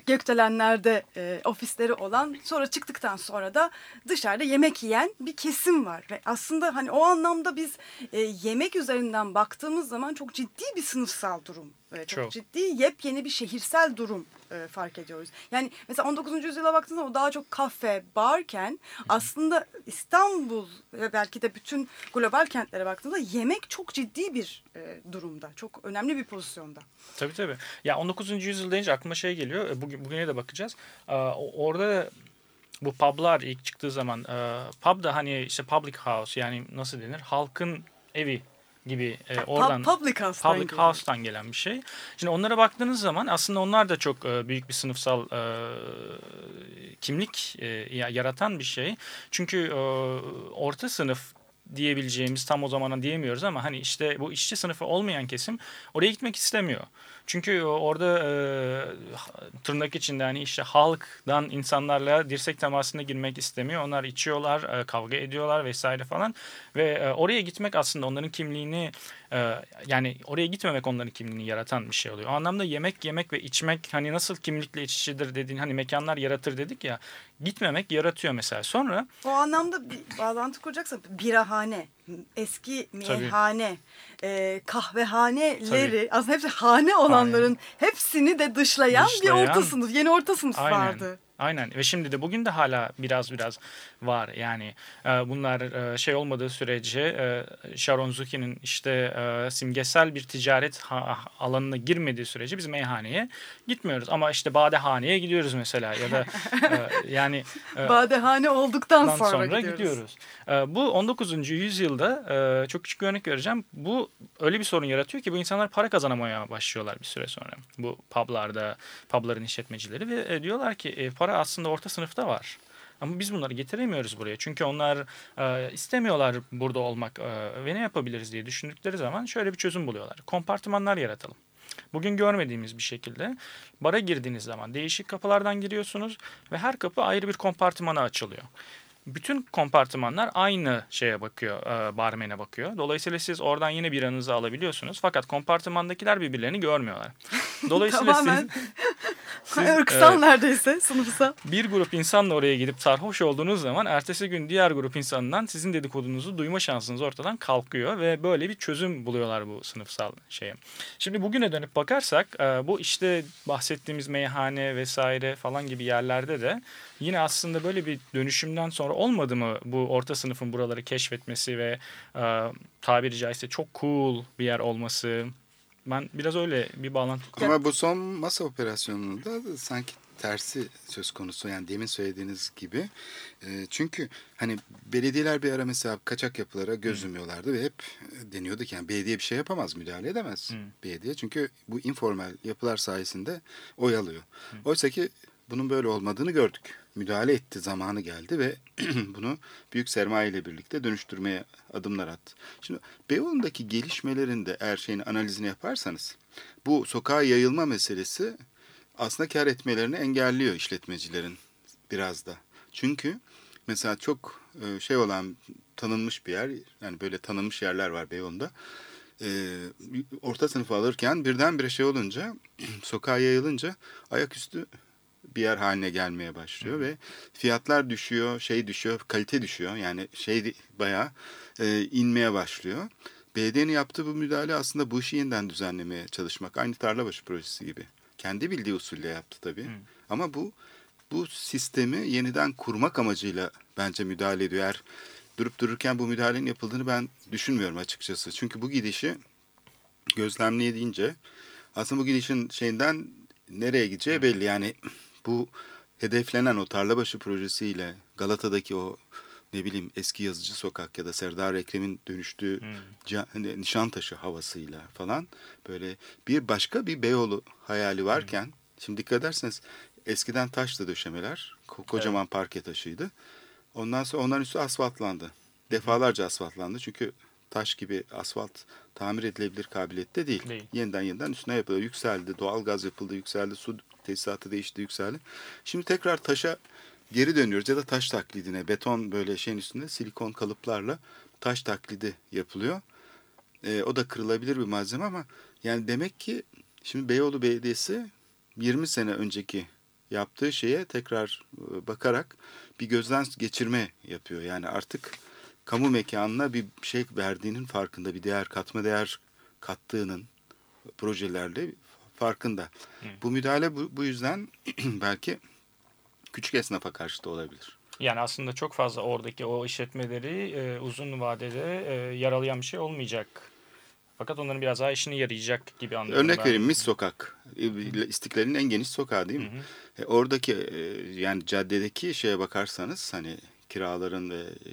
gökdelenlerde e, ofisleri olan, sonra çıktıktan sonra da dışarıda yemek yiyen bir kesim var. Ve aslında hani o anlamda biz e, yemek üzerinden baktığımız zaman çok ciddi bir sınıfsal durum, e, çok, Çok. ciddi yepyeni bir şehirsel durum e, fark ediyoruz. Yani mesela 19. yüzyıla baktığınız zaman o daha çok kafe, barken aslında İstanbul ve belki de bütün global kentlere baktığında yemek çok ciddi bir e, durumda. Çok önemli bir pozisyonda. Tabii tabii. Ya 19. yüzyıl deyince aklıma şey geliyor. E, Bugün, bugüne de bakacağız. Ee, Orada bu publar ilk çıktığı zaman e, pub da hani işte public house yani nasıl denir halkın evi gibi e, oradan Pub- public house'tan public house'tan gelen bir şey. Şimdi onlara baktığınız zaman aslında onlar da çok e, büyük bir sınıfsal e, kimlik e, ya- yaratan bir şey. Çünkü e, orta sınıf diyebileceğimiz tam o zamana diyemiyoruz ama hani işte bu işçi sınıfı olmayan kesim oraya gitmek istemiyor. Çünkü orada e, tırnak içinde hani işte halktan insanlarla dirsek temasına girmek istemiyor. Onlar içiyorlar, e, kavga ediyorlar vesaire falan ve e, oraya gitmek aslında onların kimliğini e, yani oraya gitmemek onların kimliğini yaratan bir şey oluyor. O anlamda yemek yemek ve içmek hani nasıl kimlikle iç içedir dediğin hani mekanlar yaratır dedik ya gitmemek yaratıyor mesela. Sonra O anlamda bir bağlantı kuracaksa birahane, eski meyhane, e, kahvehaneleri Tabii. aslında hepsi hane olanların hepsini de dışlayan, bir Dışlayan. orta sınıf, yeni orta sınıf Aynen. vardı. Aynen ve şimdi de bugün de hala biraz biraz var yani e, bunlar e, şey olmadığı sürece e, Sharon Zucchi'nin işte e, simgesel bir ticaret ha- alanına girmediği sürece biz meyhaneye gitmiyoruz ama işte badehaneye gidiyoruz mesela ya da e, yani e, Badehane olduktan sonra, sonra, gidiyoruz. gidiyoruz. Ee, bu 19. yüzyılda e, çok küçük bir örnek vereceğim. Bu öyle bir sorun yaratıyor ki bu insanlar para kazanamaya başlıyorlar bir süre sonra. Bu publarda, pubların işletmecileri ve e, diyorlar ki e, para aslında orta sınıfta var. Ama biz bunları getiremiyoruz buraya. Çünkü onlar e, istemiyorlar burada olmak e, ve ne yapabiliriz diye düşündükleri zaman şöyle bir çözüm buluyorlar. Kompartımanlar yaratalım. Bugün görmediğimiz bir şekilde bara girdiğiniz zaman değişik kapılardan giriyorsunuz ve her kapı ayrı bir kompartımana açılıyor. Bütün kompartımanlar aynı şeye bakıyor, e, barmene bakıyor. Dolayısıyla siz oradan yine biranızı alabiliyorsunuz. Fakat kompartımandakiler birbirlerini görmüyorlar. Dolayısıyla Tamamen siz, siz, ırksal e, neredeyse, sınıfsal. bir grup insanla oraya gidip sarhoş olduğunuz zaman ertesi gün diğer grup insandan sizin dedikodunuzu duyma şansınız ortadan kalkıyor ve böyle bir çözüm buluyorlar bu sınıfsal şeye. Şimdi bugüne dönüp bakarsak e, bu işte bahsettiğimiz meyhane vesaire falan gibi yerlerde de yine aslında böyle bir dönüşümden sonra olmadı mı bu orta sınıfın buraları keşfetmesi ve e, tabiri caizse çok cool bir yer olması. Ben biraz öyle bir bağlantı Ama bu son masa operasyonunda da sanki tersi söz konusu. Yani demin söylediğiniz gibi. E, çünkü hani belediyeler bir ara mesela kaçak yapılara göz yumuyorlardı ve hep deniyordu ki yani belediye bir şey yapamaz, müdahale edemez belediye. Çünkü bu informal yapılar sayesinde oy alıyor. Oysa ki bunun böyle olmadığını gördük. Müdahale etti, zamanı geldi ve bunu büyük sermaye ile birlikte dönüştürmeye adımlar attı. Şimdi Beyoğlu'ndaki gelişmelerin de eğer şeyin analizini yaparsanız bu sokağa yayılma meselesi aslında kar etmelerini engelliyor işletmecilerin biraz da. Çünkü mesela çok e, şey olan tanınmış bir yer yani böyle tanınmış yerler var Beyoğlu'nda. E, orta sınıfı alırken birdenbire şey olunca sokağa yayılınca ayaküstü bir yer haline gelmeye başlıyor ve fiyatlar düşüyor, şey düşüyor, kalite düşüyor. Yani şey bayağı e, inmeye başlıyor. Belediyenin yaptığı bu müdahale aslında bu işi yeniden düzenlemeye çalışmak. Aynı Tarlabaşı projesi gibi. Kendi bildiği usulle yaptı tabii. Hı. Ama bu bu sistemi yeniden kurmak amacıyla bence müdahale ediyor. Eğer durup dururken bu müdahalenin yapıldığını ben düşünmüyorum açıkçası. Çünkü bu gidişi gözlemleyince aslında bu gidişin şeyinden nereye gideceği belli. Yani bu hedeflenen o Tarlabaşı projesiyle Galata'daki o ne bileyim eski yazıcı sokak ya da Serdar Ekrem'in dönüştüğü Hmm. ca- hani Nişantaşı havasıyla falan böyle bir başka bir Beyoğlu hayali varken şimdi dikkat ederseniz eskiden taşlı döşemeler ko- kocaman parke taşıydı. Ondan sonra onların üstü asfaltlandı. Defalarca asfaltlandı çünkü taş gibi asfalt tamir edilebilir kabiliyette değil. Değil. Yeniden yeniden üstüne yapıldı. Yükseldi. Doğal gaz yapıldı. Yükseldi. Su tesisatı değişti. Yükseldi. Şimdi tekrar taşa geri dönüyoruz ya da taş taklidine. Beton böyle şeyin üstünde silikon kalıplarla taş taklidi yapılıyor. Ee, o da kırılabilir bir malzeme ama yani demek ki şimdi Beyoğlu Belediyesi 20 sene önceki yaptığı şeye tekrar e, bakarak bir gözden geçirme yapıyor. Yani artık kamu mekanına bir şey verdiğinin farkında, bir değer katma değer kattığının projelerle farkında. Bu müdahale bu, bu yüzden belki küçük esnafa karşı da olabilir. Yani aslında çok fazla oradaki o işletmeleri e, uzun vadede e, yaralayan bir şey olmayacak. Fakat onların biraz daha işine yarayacak gibi anlıyorum. Örnek ben. vereyim Mis Sokak. İstiklal'in en geniş sokağı değil mi? E, oradaki e, yani caddedeki şeye bakarsanız hani kiraların ve e,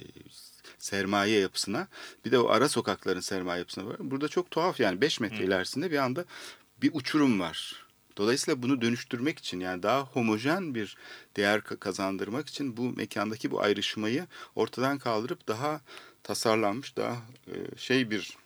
sermaye yapısına bir de o ara sokakların sermaye yapısına var. Burada çok tuhaf yani 5 metre ilerisinde bir anda bir uçurum var. Dolayısıyla bunu dönüştürmek için yani daha homojen bir değer ka- kazandırmak için bu mekandaki bu ayrışmayı ortadan kaldırıp daha tasarlanmış, daha e, şey bir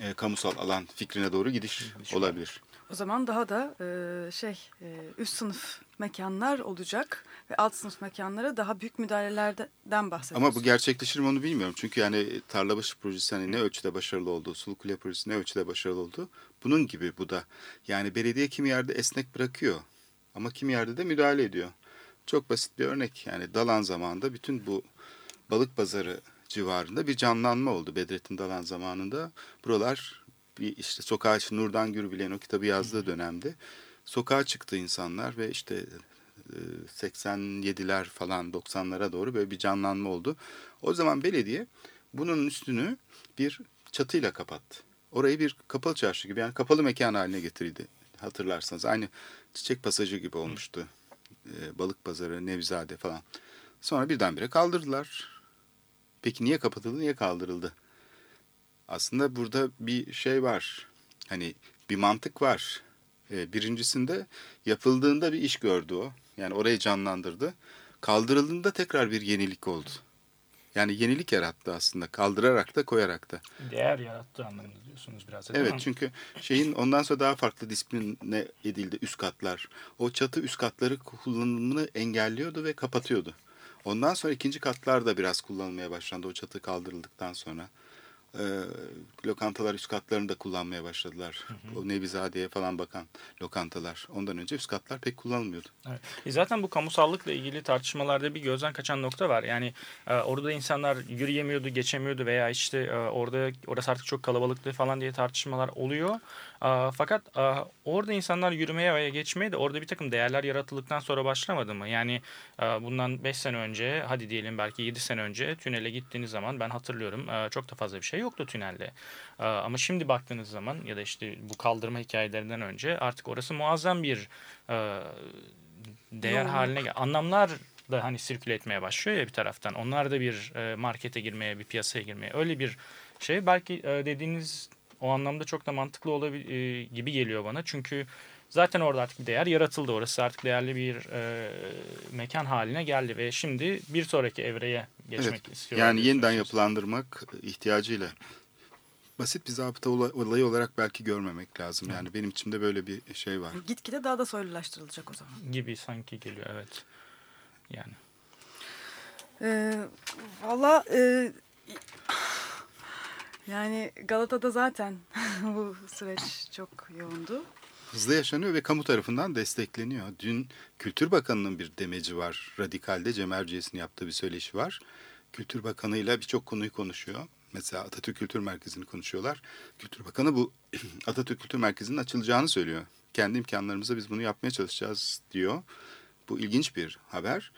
e, kamusal alan fikrine doğru gidiş olabilir. O zaman daha da e, şey e, üst sınıf mekanlar olacak ve alt sınıf mekanlara daha büyük müdahalelerden bahsediyoruz. Ama bu gerçekleşir mi onu bilmiyorum. Çünkü yani Tarlabaşı projesi hani ne ölçüde başarılı oldu, Sulu Kule projesi ne ölçüde başarılı oldu. Bunun gibi bu da. Yani belediye kimi yerde esnek bırakıyor ama kimi yerde de müdahale ediyor. Çok basit bir örnek. Yani Dalan zamanında bütün bu balık pazarı civarında bir canlanma oldu. Bedrettin Dalan zamanında buralar bir işte sokağa Nurdan Gürbilen o kitabı yazdığı dönemde sokağa çıktı insanlar ve işte e, 87'ler falan 90'lara doğru böyle bir canlanma oldu. O zaman belediye bunun üstünü bir çatıyla kapattı. Orayı bir kapalı çarşı gibi yani kapalı mekan haline getirdi. Hatırlarsanız aynı çiçek pasajı gibi olmuştu. E, balık pazarı, Nevzade falan. Sonra birdenbire kaldırdılar. Peki niye kapatıldı, niye kaldırıldı? Aslında burada bir şey var. Hani bir mantık var. Ee, birincisinde yapıldığında bir iş gördü o. Yani orayı canlandırdı. Kaldırıldığında tekrar bir yenilik oldu. Yani yenilik yarattı aslında. Kaldırarak da koyarak da. Değer yarattığı anlamında diyorsunuz biraz Evet mi? çünkü şeyin ondan sonra daha farklı disipline edildi üst katlar. O çatı üst katları kullanımını engelliyordu ve kapatıyordu. Ondan sonra ikinci katlar da biraz kullanılmaya başlandı o çatı kaldırıldıktan sonra. Ee, lokantalar üst katlarını da kullanmaya başladılar. O Nevizade'ye falan bakan lokantalar. Ondan önce üst katlar pek kullanılmıyordu. Evet. E zaten bu kamusallıkla ilgili tartışmalarda bir gözden kaçan nokta var. Yani e, orada insanlar yürüyemiyordu, geçemiyordu veya işte e, orada orası artık çok kalabalıktı falan diye tartışmalar oluyor. Fakat orada insanlar yürümeye veya geçmeye de orada bir takım değerler yaratıldıktan sonra başlamadı mı? Yani bundan 5 sene önce hadi diyelim belki 7 sene önce tünele gittiğiniz zaman ben hatırlıyorum çok da fazla bir şey yoktu tünelde. Ama şimdi baktığınız zaman ya da işte bu kaldırma hikayelerinden önce artık orası muazzam bir değer Yoğunluk. haline gel- anlamlar da hani sirküle etmeye başlıyor ya bir taraftan. Onlar da bir markete girmeye, bir piyasaya girmeye öyle bir şey. Belki dediğiniz o anlamda çok da mantıklı olabilir gibi geliyor bana. Çünkü zaten orada artık bir değer yaratıldı. Orası artık değerli bir e, mekan haline geldi ve şimdi bir sonraki evreye geçmek istiyorlar. Yani yeniden yapılandırmak ihtiyacıyla basit bir zabıta olay- olayı olarak belki görmemek lazım. Yani benim içimde böyle bir şey var. Gitgide daha da soylulaştırılacak o zaman. gibi sanki geliyor evet. Yani Ee, Valla e, yani Galata'da zaten bu süreç çok yoğundu. Hızlı yaşanıyor ve kamu tarafından destekleniyor. Dün Kültür Bakanı'nın bir demeci var. Radikal'de Cem Erciyes'in yaptığı bir söyleşi var. Kültür Bakanı'yla birçok konuyu konuşuyor. Mesela Atatürk Kültür Merkezi'ni konuşuyorlar. Kültür Bakanı bu Atatürk Kültür Merkezi'nin açılacağını söylüyor. Kendi imkanlarımızla biz bunu yapmaya çalışacağız diyor. Bu ilginç bir haber.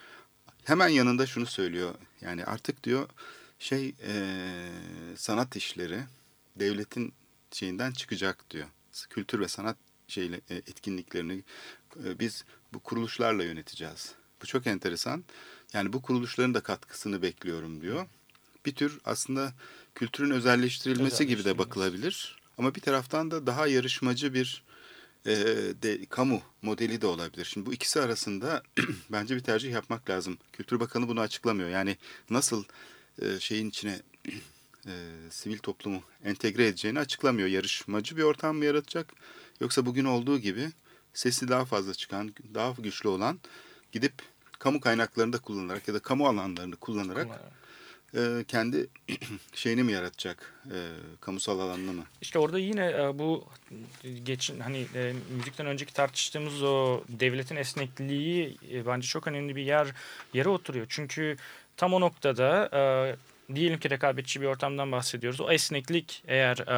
Hemen yanında şunu söylüyor. Yani artık diyor şey e, sanat işleri devletin şeyinden çıkacak diyor. Kültür ve sanat şeyle e, etkinliklerini e, biz bu kuruluşlarla yöneteceğiz. Bu çok enteresan. Yani bu kuruluşların da katkısını bekliyorum diyor. Bir tür aslında kültürün özelleştirilmesi gibi de bakılabilir. Ama bir taraftan da daha yarışmacı bir e, de, kamu modeli de olabilir. Şimdi bu ikisi arasında bence bir tercih yapmak lazım. Kültür Bakanı bunu açıklamıyor. Yani nasıl e, şeyin içine e, sivil toplumu entegre edeceğini açıklamıyor. Yarışmacı bir ortam mı yaratacak? Yoksa bugün olduğu gibi sesi daha fazla çıkan, daha güçlü olan gidip kamu kaynaklarını da kullanarak ya da kamu alanlarını kullanarak e, kendi şeyini mi yaratacak? E, kamusal alanını mı? İşte orada yine e, bu geçin hani e, müzikten önceki tartıştığımız o devletin esnekliği e, bence çok önemli bir yer yere oturuyor. Çünkü tam o noktada e, diyelim ki rekabetçi bir ortamdan bahsediyoruz. O esneklik eğer e,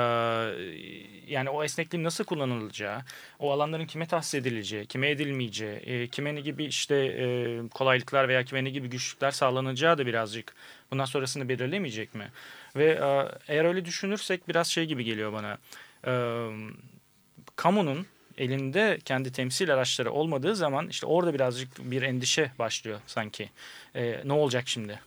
yani o esnekliğin nasıl kullanılacağı, o alanların kime tahsis edileceği, kime edilmeyeceği, e, kime ne gibi işte e, kolaylıklar veya kime ne gibi güçlükler sağlanacağı da birazcık bundan sonrasını belirlemeyecek mi? Ve e, eğer öyle düşünürsek biraz şey gibi geliyor bana. E, kamunun elinde kendi temsil araçları olmadığı zaman işte orada birazcık bir endişe başlıyor sanki. E, ne olacak şimdi?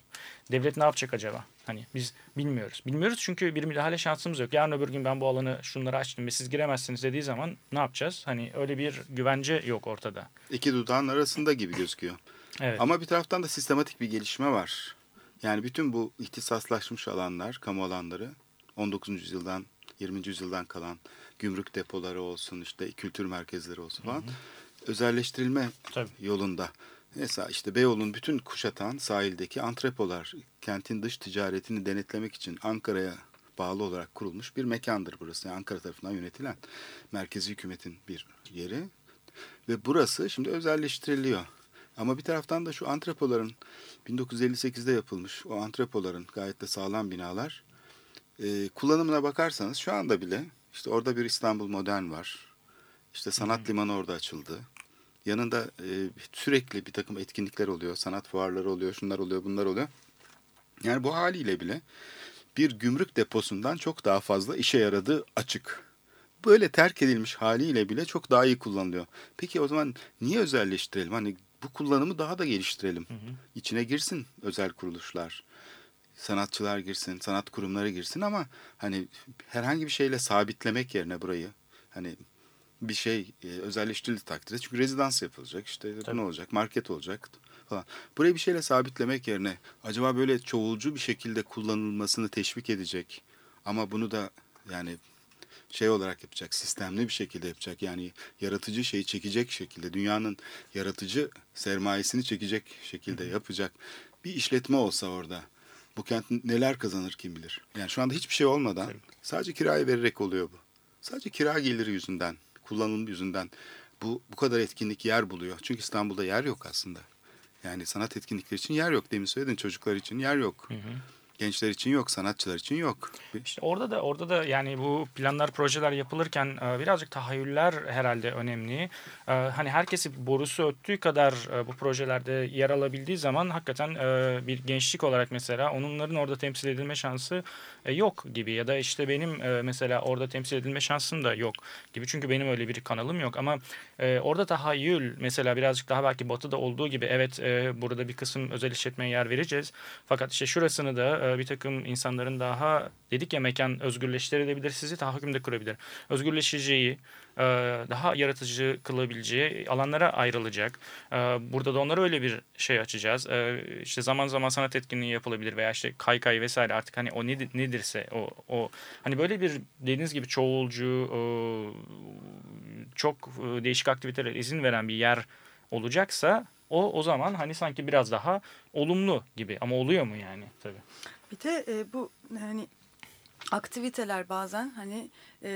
Devlet ne yapacak acaba? Hani biz bilmiyoruz. Bilmiyoruz çünkü bir müdahale şansımız yok. Yarın öbür gün ben bu alanı şunları açtım ve siz giremezsiniz dediği zaman ne yapacağız? Hani öyle bir güvence yok ortada. İki dudağın arasında gibi gözüküyor. Evet. Ama bir taraftan da sistematik bir gelişme var. Yani bütün bu ihtisaslaşmış alanlar, kamu alanları 19. yüzyıldan 20. yüzyıldan kalan gümrük depoları olsun, işte kültür merkezleri olsun falan. Hı hı. Özelleştirilme Tabii. yolunda. Mesela işte Beyoğlu'nun bütün kuşatan sahildeki antrepolar, kentin dış ticaretini denetlemek için Ankara'ya bağlı olarak kurulmuş bir mekandır burası. Yani Ankara tarafından yönetilen merkezi hükümetin bir yeri. Ve burası şimdi özelleştiriliyor. Ama bir taraftan da şu antrepoların 1958'de yapılmış o antrepoların gayet de sağlam binalar e, kullanımına bakarsanız şu anda bile işte orada bir İstanbul Modern var. İşte sanat hmm. limanı orada açıldı. Yanında e, sürekli bir takım etkinlikler oluyor. Sanat fuarları oluyor, şunlar oluyor, bunlar oluyor. Yani bu haliyle bile bir gümrük deposundan çok daha fazla işe yaradığı açık. Böyle terk edilmiş haliyle bile çok daha iyi kullanılıyor. Peki o zaman niye özelleştirelim? Hani bu kullanımı daha da geliştirelim. Hı hı. İçine girsin özel kuruluşlar. Sanatçılar girsin, sanat kurumları girsin ama hani herhangi bir şeyle sabitlemek yerine burayı hani bir şey e, özelleştirildi takdirde çünkü rezidans yapılacak işte Tabii. ne olacak market olacak falan. Burayı bir şeyle sabitlemek yerine acaba böyle çoğulcu bir şekilde kullanılmasını teşvik edecek ama bunu da yani şey olarak yapacak, sistemli bir şekilde yapacak. Yani yaratıcı şeyi çekecek şekilde, dünyanın yaratıcı sermayesini çekecek şekilde yapacak bir işletme olsa orada. Bu kent neler kazanır kim bilir. Yani şu anda hiçbir şey olmadan sadece kiraya vererek oluyor bu. Sadece kira geliri yüzünden kullanım yüzünden bu bu kadar etkinlik yer buluyor. Çünkü İstanbul'da yer yok aslında. Yani sanat etkinlikleri için yer yok. Demin söyledin çocuklar için yer yok. Hı hı gençler için yok, sanatçılar için yok. İşte orada da orada da yani bu planlar, projeler yapılırken e, birazcık tahayyüller herhalde önemli. E, hani herkesi borusu öttüğü kadar e, bu projelerde yer alabildiği zaman hakikaten bir gençlik olarak mesela onların orada temsil edilme şansı yok gibi ya da işte benim mesela orada temsil edilme şansım da yok gibi. Çünkü benim öyle bir kanalım yok ama orada tahayyül mesela birazcık daha belki batıda olduğu gibi evet burada bir kısım özel işletmeye yer vereceğiz. Fakat işte şurasını da e, bir takım insanların daha dedik ya mekan özgürleştirebilir sizi tahakkümde kurabilir. Özgürleşeceği, e, daha yaratıcı kılabileceği alanlara ayrılacak. E, burada da onlara öyle bir şey açacağız. İşte zaman zaman sanat etkinliği yapılabilir veya işte kaykay vesaire artık hani o nedir, nedirse o, o hani böyle bir dediğiniz gibi çoğulcu çok değişik aktivitelere izin veren bir yer olacaksa o o zaman hani sanki biraz daha olumlu gibi ama oluyor mu yani tabii. Bir de e, bu hani aktiviteler bazen hani e,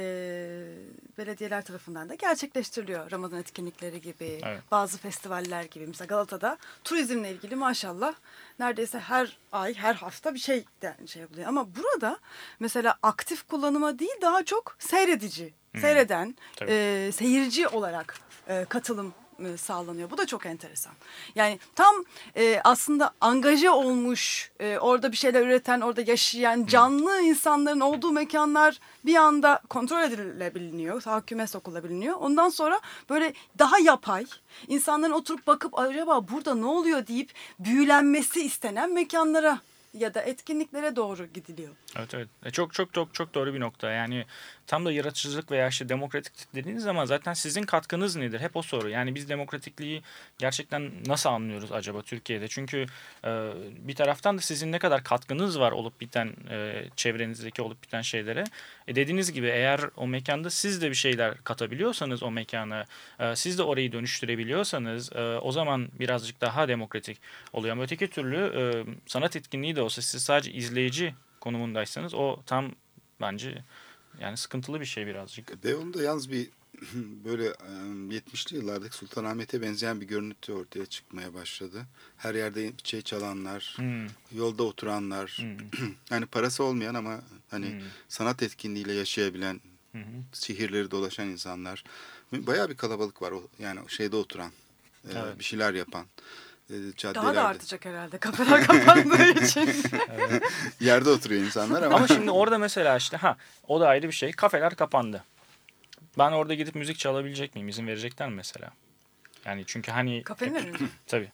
belediyeler tarafından da gerçekleştiriliyor. Ramazan etkinlikleri gibi, Evet. bazı festivaller gibi. Mesela Galata'da turizmle ilgili maşallah neredeyse her ay, her hafta bir şey de şey yapılıyor. Ama burada mesela aktif kullanıma değil daha çok seyredici, seyreden, Tabii. e, seyirci olarak e, katılım e, sağlanıyor. Bu da çok enteresan. Yani tam e, aslında angaje olmuş, e, orada bir şeyler üreten, orada yaşayan canlı insanların olduğu mekanlar bir anda kontrol edilebiliyor, tahakküme sokulabiliyor. Ondan sonra böyle daha yapay, insanların oturup bakıp acaba burada ne oluyor deyip büyülenmesi istenen mekanlara ya da etkinliklere doğru gidiliyor. Evet evet. E, Çok çok çok çok doğru bir nokta. Yani tam da yaratıcılık veya işte demokratiklik dediğiniz zaman zaten sizin katkınız nedir? Hep o soru. Yani biz demokratikliği gerçekten nasıl anlıyoruz acaba Türkiye'de? Çünkü e, bir taraftan da sizin ne kadar katkınız var olup biten e, çevrenizdeki olup biten şeylere. E, dediğiniz gibi eğer o mekanda siz de bir şeyler katabiliyorsanız o mekana, e, siz de orayı dönüştürebiliyorsanız e, o zaman birazcık daha demokratik oluyor. Ama öteki türlü e, sanat etkinliği de olsa siz sadece izleyici konumundaysanız o tam bence yani sıkıntılı bir şey birazcık. Beyoğlu'nda yalnız bir böyle e, 70'li yıllardaki Sultanahmet'e benzeyen bir görüntü ortaya çıkmaya başladı. Her yerde şey çalanlar, Hmm, yolda oturanlar, hmm, yani parası olmayan ama hani hmm, sanat etkinliğiyle yaşayabilen, hı. şehirleri dolaşan insanlar. Bayağı bir kalabalık var yani şeyde oturan, e, Evet. bir şeyler yapan. E, Daha caddelerde. da artacak herhalde kafeler kapandığı için. Yerde oturuyor insanlar ama, Ama şimdi orada mesela işte ha o da ayrı bir şey. Kafeler kapandı. Ben orada gidip müzik çalabilecek miyim? İzin verecekler mi mesela? Yani çünkü hani Kafenin önünde. tabii.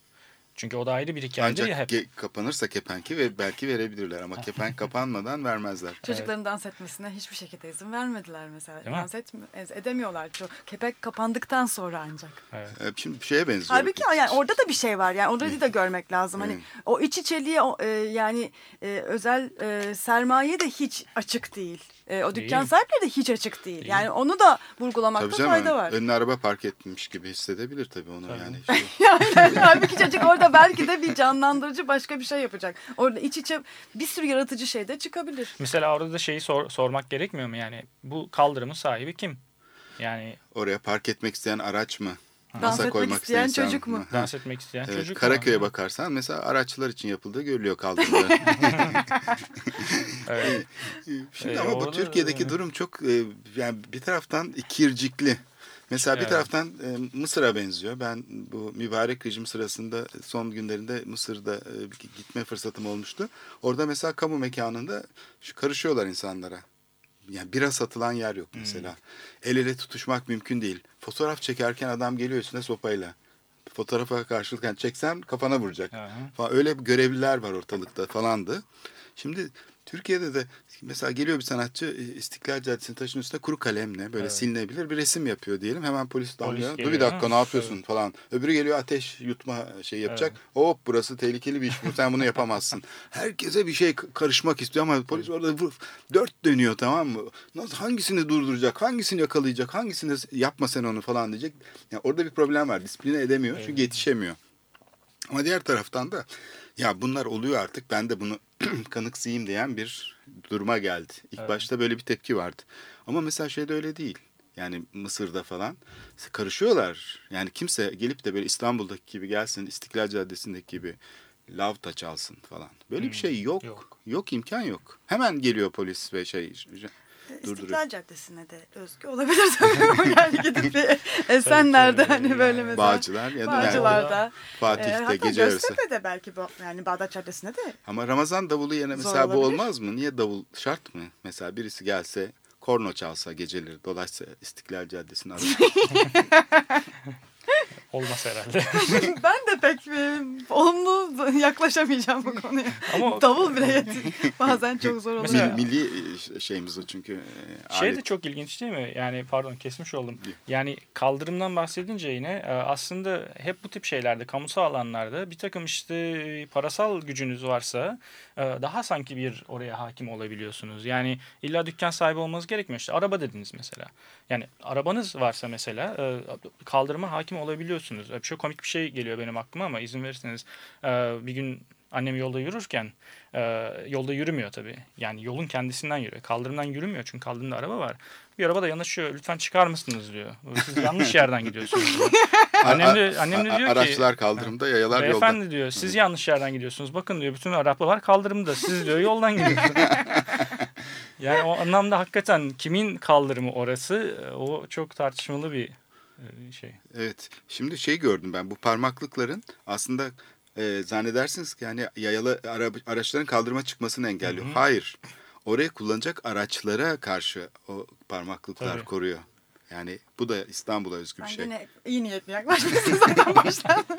Çünkü o da ayrı bir hikayedir ancak ya hep. ge- kapanırsa kepenki ve belki verebilirler ama kepenk kapanmadan vermezler. Çocukların dans etmesine hiçbir şekilde izin vermediler mesela. Değil dans etme, edemiyorlar. Çok, kepek kapandıktan sonra ancak. Evet. E, Şimdi bir şeye benziyor. Halbuki yani orada da bir şey var yani orayı da görmek lazım. Hani Evet. o iç içeliğe o, e, yani e, özel e, sermaye de hiç açık değil. E, o dükkan Değil. sahipleri de hiç açık değil. Değil. Yani onu da vurgulamakta Tabii canım fayda var. önüne araba park etmiş gibi hissedebilir tabii onu Tabii. yani. Işte, yani halbuki çocuk orada belki de bir canlandırıcı başka bir şey yapacak. Orada iç içe bir sürü yaratıcı şey de çıkabilir. Mesela orada da şeyi sor- sormak gerekmiyor mu? Yani bu kaldırımın sahibi kim? Yani oraya park etmek isteyen araç mı? Dans etmek koymak isteyen insan çocuk mu? Dans etmek isteyen Evet, çocuk mu? Karaköy'e bakarsan mesela araçlar için yapıldığı görülüyor kaldırımda. Evet. Şimdi Ee, ama bu Türkiye'deki durum çok e, yani bir taraftan ikircikli. Mesela bir Evet. taraftan e, Mısır'a benziyor. Ben bu mübarek rejim sırasında son günlerinde Mısır'da e, gitme fırsatım olmuştu. Orada mesela kamu mekanında şu karışıyorlar insanlara. Yani bira satılan yer yok mesela. El ele tutuşmak mümkün değil. Fotoğraf çekerken adam geliyor üstüne sopayla. Fotoğrafa karşılık yani çeksen kafana vuracak. Aha. Falan. Öyle görevliler var ortalıkta falandı. Şimdi Türkiye'de de mesela geliyor bir sanatçı e, İstiklal Caddesi'nin taşın üstüne kuru kalemle böyle Evet. silinebilir bir resim yapıyor diyelim. Hemen polis damlıyor. Dur bir dakika ha? ne yapıyorsun falan. Öbürü geliyor ateş yutma şey yapacak. Hop burası tehlikeli bir iş. bu, Sen bunu yapamazsın. Herkese bir şey karışmak istiyor ama polis orada vur- dört dönüyor tamam mı? Nasıl hangisini durduracak? Hangisini yakalayacak? Hangisini yapma sen onu falan diyecek. Yani orada bir problem var. Disipline edemiyor çünkü yetişemiyor. Ama diğer taraftan da ya bunlar oluyor artık ben de bunu kanıksayayım diyen bir duruma geldi. İlk Evet. başta böyle bir tepki vardı. Ama mesela şeyde öyle değil. Yani Mısır'da falan karışıyorlar. Yani kimse gelip de böyle İstanbul'daki gibi gelsin İstiklal Caddesi'ndeki gibi lavta çalsın falan. Böyle bir şey yok. yok. yok. imkan yok. Hemen geliyor polis ve şey durduruyor. İstiklal Caddesi'ne de özgü olabilir tabii yani gidip bir Esenler'de hani böyle mesela. Bağcılar ya da Bağcılar'da. yani Fatih'te E, hatta gece yarısı. Göztepe'de belki bu, yani Bağdat Caddesi'nde de Ama Ramazan davulu yerine mesela bu olmaz mı? Niye davul şart mı? Mesela birisi gelse korno çalsa geceleri dolaşsa İstiklal Caddesi'nin arasında. Olmaz herhalde. ben de pek e, olumlu yaklaşamayacağım bu konuya. Ama Davul bile yeti- bazen çok zor oluyor. Mesela- milli, milli şeyimiz o çünkü. e, Şey de alet. çok ilginç değil mi? Yani pardon kesmiş oldum. Yani kaldırımdan bahsedince yine e, aslında hep bu tip şeylerde kamusal alanlarda bir takım işte parasal gücünüz varsa e, daha sanki bir oraya hakim olabiliyorsunuz. Yani illa dükkan sahibi olmanız gerekmiyor. İşte araba dediniz mesela. Yani arabanız varsa mesela e, kaldırıma hakim olabiliyorsunuz. Gidiyorsunuz. Ee, Çok komik bir şey geliyor benim aklıma ama izin verirseniz e, bir gün annem yolda yürürken e, yolda yürümüyor tabii. Yani yolun kendisinden yürüyor. Kaldırımdan yürümüyor çünkü kaldırımda araba var. Bir araba da yanaşıyor. Lütfen çıkar mısınız diyor. Siz yanlış yerden gidiyorsunuz diyor. Annem de, annem de diyor ki Araçlar kaldırımda, yayalar yolda. Beyefendi diyor siz yanlış yerden gidiyorsunuz. Bakın diyor bütün arabalar kaldırımda. Siz diyor yoldan gidiyorsunuz. yani o anlamda hakikaten kimin kaldırımı orası e, o çok tartışmalı bir şey. Evet. Şimdi şey gördüm ben. Bu parmaklıkların aslında e, zannedersiniz ki hani yayalı ara, araçların kaldırıma çıkmasını engelliyor. Hayır. Oraya kullanacak araçlara karşı o parmaklıklar Tabii. koruyor. Yani bu da İstanbul'a özgü bir Ben şey. yine iyi niyetli yaklaşmışsın zaten baştan.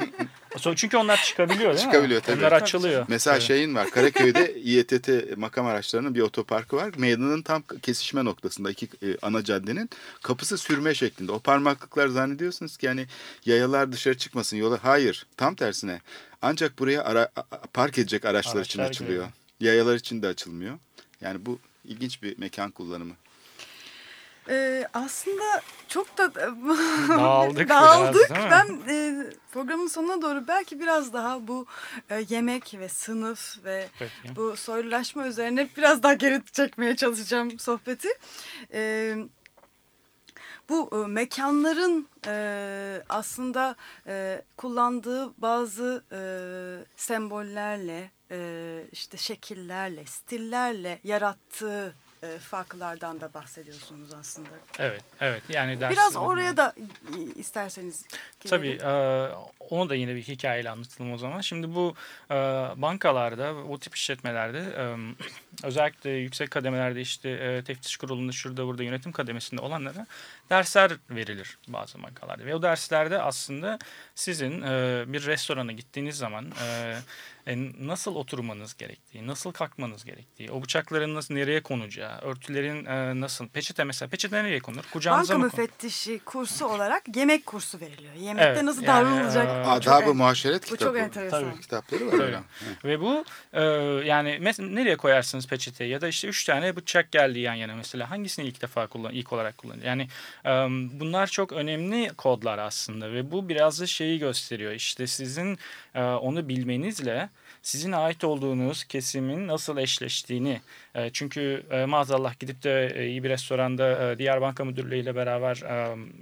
Çünkü onlar çıkabiliyor değil mi? Çıkabiliyor, tabii. Onlar açılıyor. Mesela Evet. şeyin var Karaköy'de İETT makam araçlarının bir otoparkı var. Meydanın tam kesişme noktasında iki e, ana caddenin kapısı sürme şeklinde. O parmaklıklar zannediyorsunuz ki yani yayalar dışarı çıkmasın yola. Hayır tam tersine. Ancak buraya ara, park edecek araçlar, için Araçlar açılıyor. giriyor. Yayalar için de açılmıyor. Yani bu ilginç bir mekan kullanımı. Ee, aslında çok da Dağıldık dağıldık. biraz, ben e, programın sonuna doğru belki biraz daha bu e, yemek ve sınıf ve Peki. bu soylulaşma üzerine biraz daha geri çekmeye çalışacağım sohbeti. Ee, bu e, mekanların e, aslında e, kullandığı bazı e, sembollerle, e, işte şekillerle, stillerle yarattığı e, farklardan da bahsediyorsunuz aslında. Evet, evet. Yani ders, Biraz oraya da isterseniz Tabii girelim. e, onu da yine bir hikayeyle anlatalım o zaman. Şimdi bu e, bankalarda, o tip işletmelerde e, özellikle yüksek kademelerde işte e, teftiş kurulunda şurada burada yönetim kademesinde olanlara dersler verilir bazı bankalarda. Ve o derslerde aslında sizin e, bir restorana gittiğiniz zaman e, e, nasıl oturmanız gerektiği, nasıl kalkmanız gerektiği, o bıçakların nasıl nereye konacağı, örtülerin e, nasıl, peçete mesela peçete nereye konur? Kucağınıza Banka mı konur? müfettişi kursu olarak yemek kursu veriliyor. Yemekte Evet, nasıl yani, davranılacak? e, Adab-ı en- muaşeret Bu kitabı. çok enteresan. Tabii. Kitapları var Tabii. öyle. Ve bu e, yani mes- nereye koyarsınız peçeteyi ya da işte üç tane bıçak geldi yan yana mesela hangisini ilk defa kullan ilk olarak kullanır? Yani e, bunlar çok önemli kodlar aslında ve bu biraz da şeyi gösteriyor işte sizin e, onu bilmenizle sizin ait olduğunuz kesimin nasıl eşleştiğini e, çünkü e, maazallah gidip de e, iyi bir restoranda diğer banka müdürleriyle beraber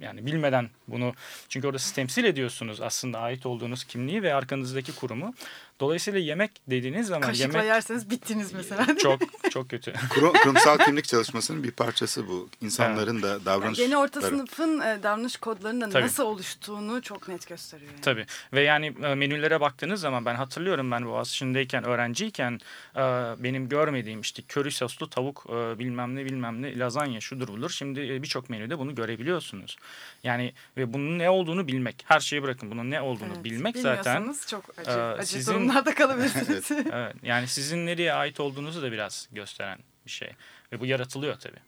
yani bilmeden bunu çünkü orada siz temsil ediyorsunuz aslında ait olduğunuz kimliği ve arkanızdaki kurumu. Dolayısıyla yemek dediğiniz zaman Kaşıkla yemek yerseniz bittiniz mesela. çok çok kötü. Kurum- kurumsal kimlik çalışmasının bir parçası bu. İnsanların da Yani davranışları. Yeni orta sınıfın e, davranış kodlarının da Tabii. nasıl oluştuğunu çok net gösteriyor. Yani. Tabii ve yani e, menülere baktığınız zaman ben hatırlıyorum ben Boğaziçi'ndeyken öğrenciyken e, benim görmediğim işte köri soslu tavuk bilmem ne bilmem ne lazanya şudur budur. Şimdi birçok menüde bunu görebiliyorsunuz. Yani ve bunun ne olduğunu bilmek. Her şeyi bırakın bunun ne olduğunu Evet, bilmek zaten. çok acı, acı sizin- durumlarda kalabilirsiniz. Evet, yani sizin nereye ait olduğunuzu da biraz gösteren bir şey. Ve bu yaratılıyor tabii.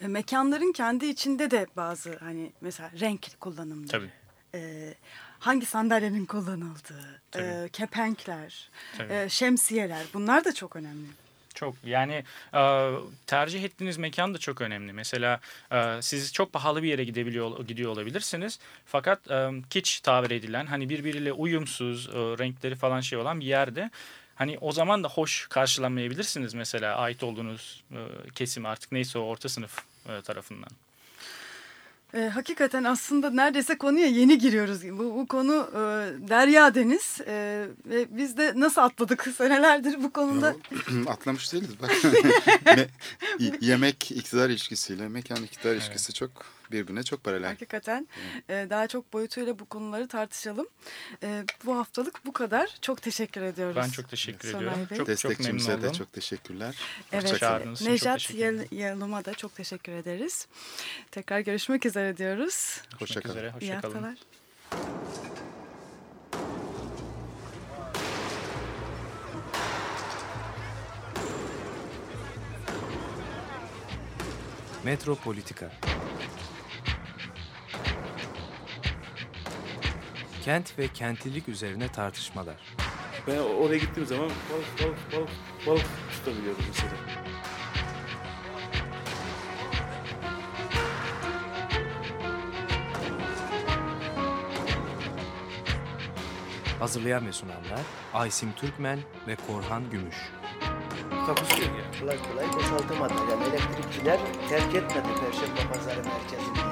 E, Mekanların kendi içinde de bazı hani mesela renk kullanımları. Tabii. e, hangi sandalyenin kullanıldığı, e, Tabii. kepenkler, Tabii. e, şemsiyeler bunlar da çok önemli. Çok yani e, tercih ettiğiniz mekan da çok önemli. Mesela e, siz çok pahalı bir yere gidebiliyor gidiyor olabilirsiniz. Fakat e, kiç tabir edilen hani birbiriyle uyumsuz e, renkleri falan şey olan bir yerde hani o zaman da hoş karşılanmayabilirsiniz mesela ait olduğunuz e, kesim artık neyse o orta sınıf e, tarafından. E, hakikaten aslında neredeyse konuya yeni giriyoruz. Bu, bu konu e, derya deniz e, ve biz de nasıl atladık senelerdir bu konuda. Atlamış değiliz bak. Me- yemek iktidar ilişkisiyle mekan iktidar ilişkisi çok birbirine çok paralel. Hakikaten e, daha çok boyutuyla bu konuları tartışalım. E, bu haftalık bu kadar. Çok teşekkür ediyoruz. Ben çok teşekkür Soner ediyorum. Bey. Çok çok memnun Destekçimize de oldum. çok teşekkürler. Evet, Nejat Yalım'a da çok teşekkür ederiz. Tekrar görüşmek üzere diyoruz. Hoşça Görüşmek kalın. üzere. İyi Hoşça kalın. haftalar. Metropolitika Kent ve kentlilik üzerine tartışmalar. Ben oraya gittiğim zaman balık balık balık balık tutabiliyordum mesela. Hazırlayan ve sunanlar Aysim Türkmen ve Korhan Gümüş. Takusuyor yani. Kolay kolay boşaltamadı. Yani elektrikçiler terk etmedi Perşembe Pazarı merkezini.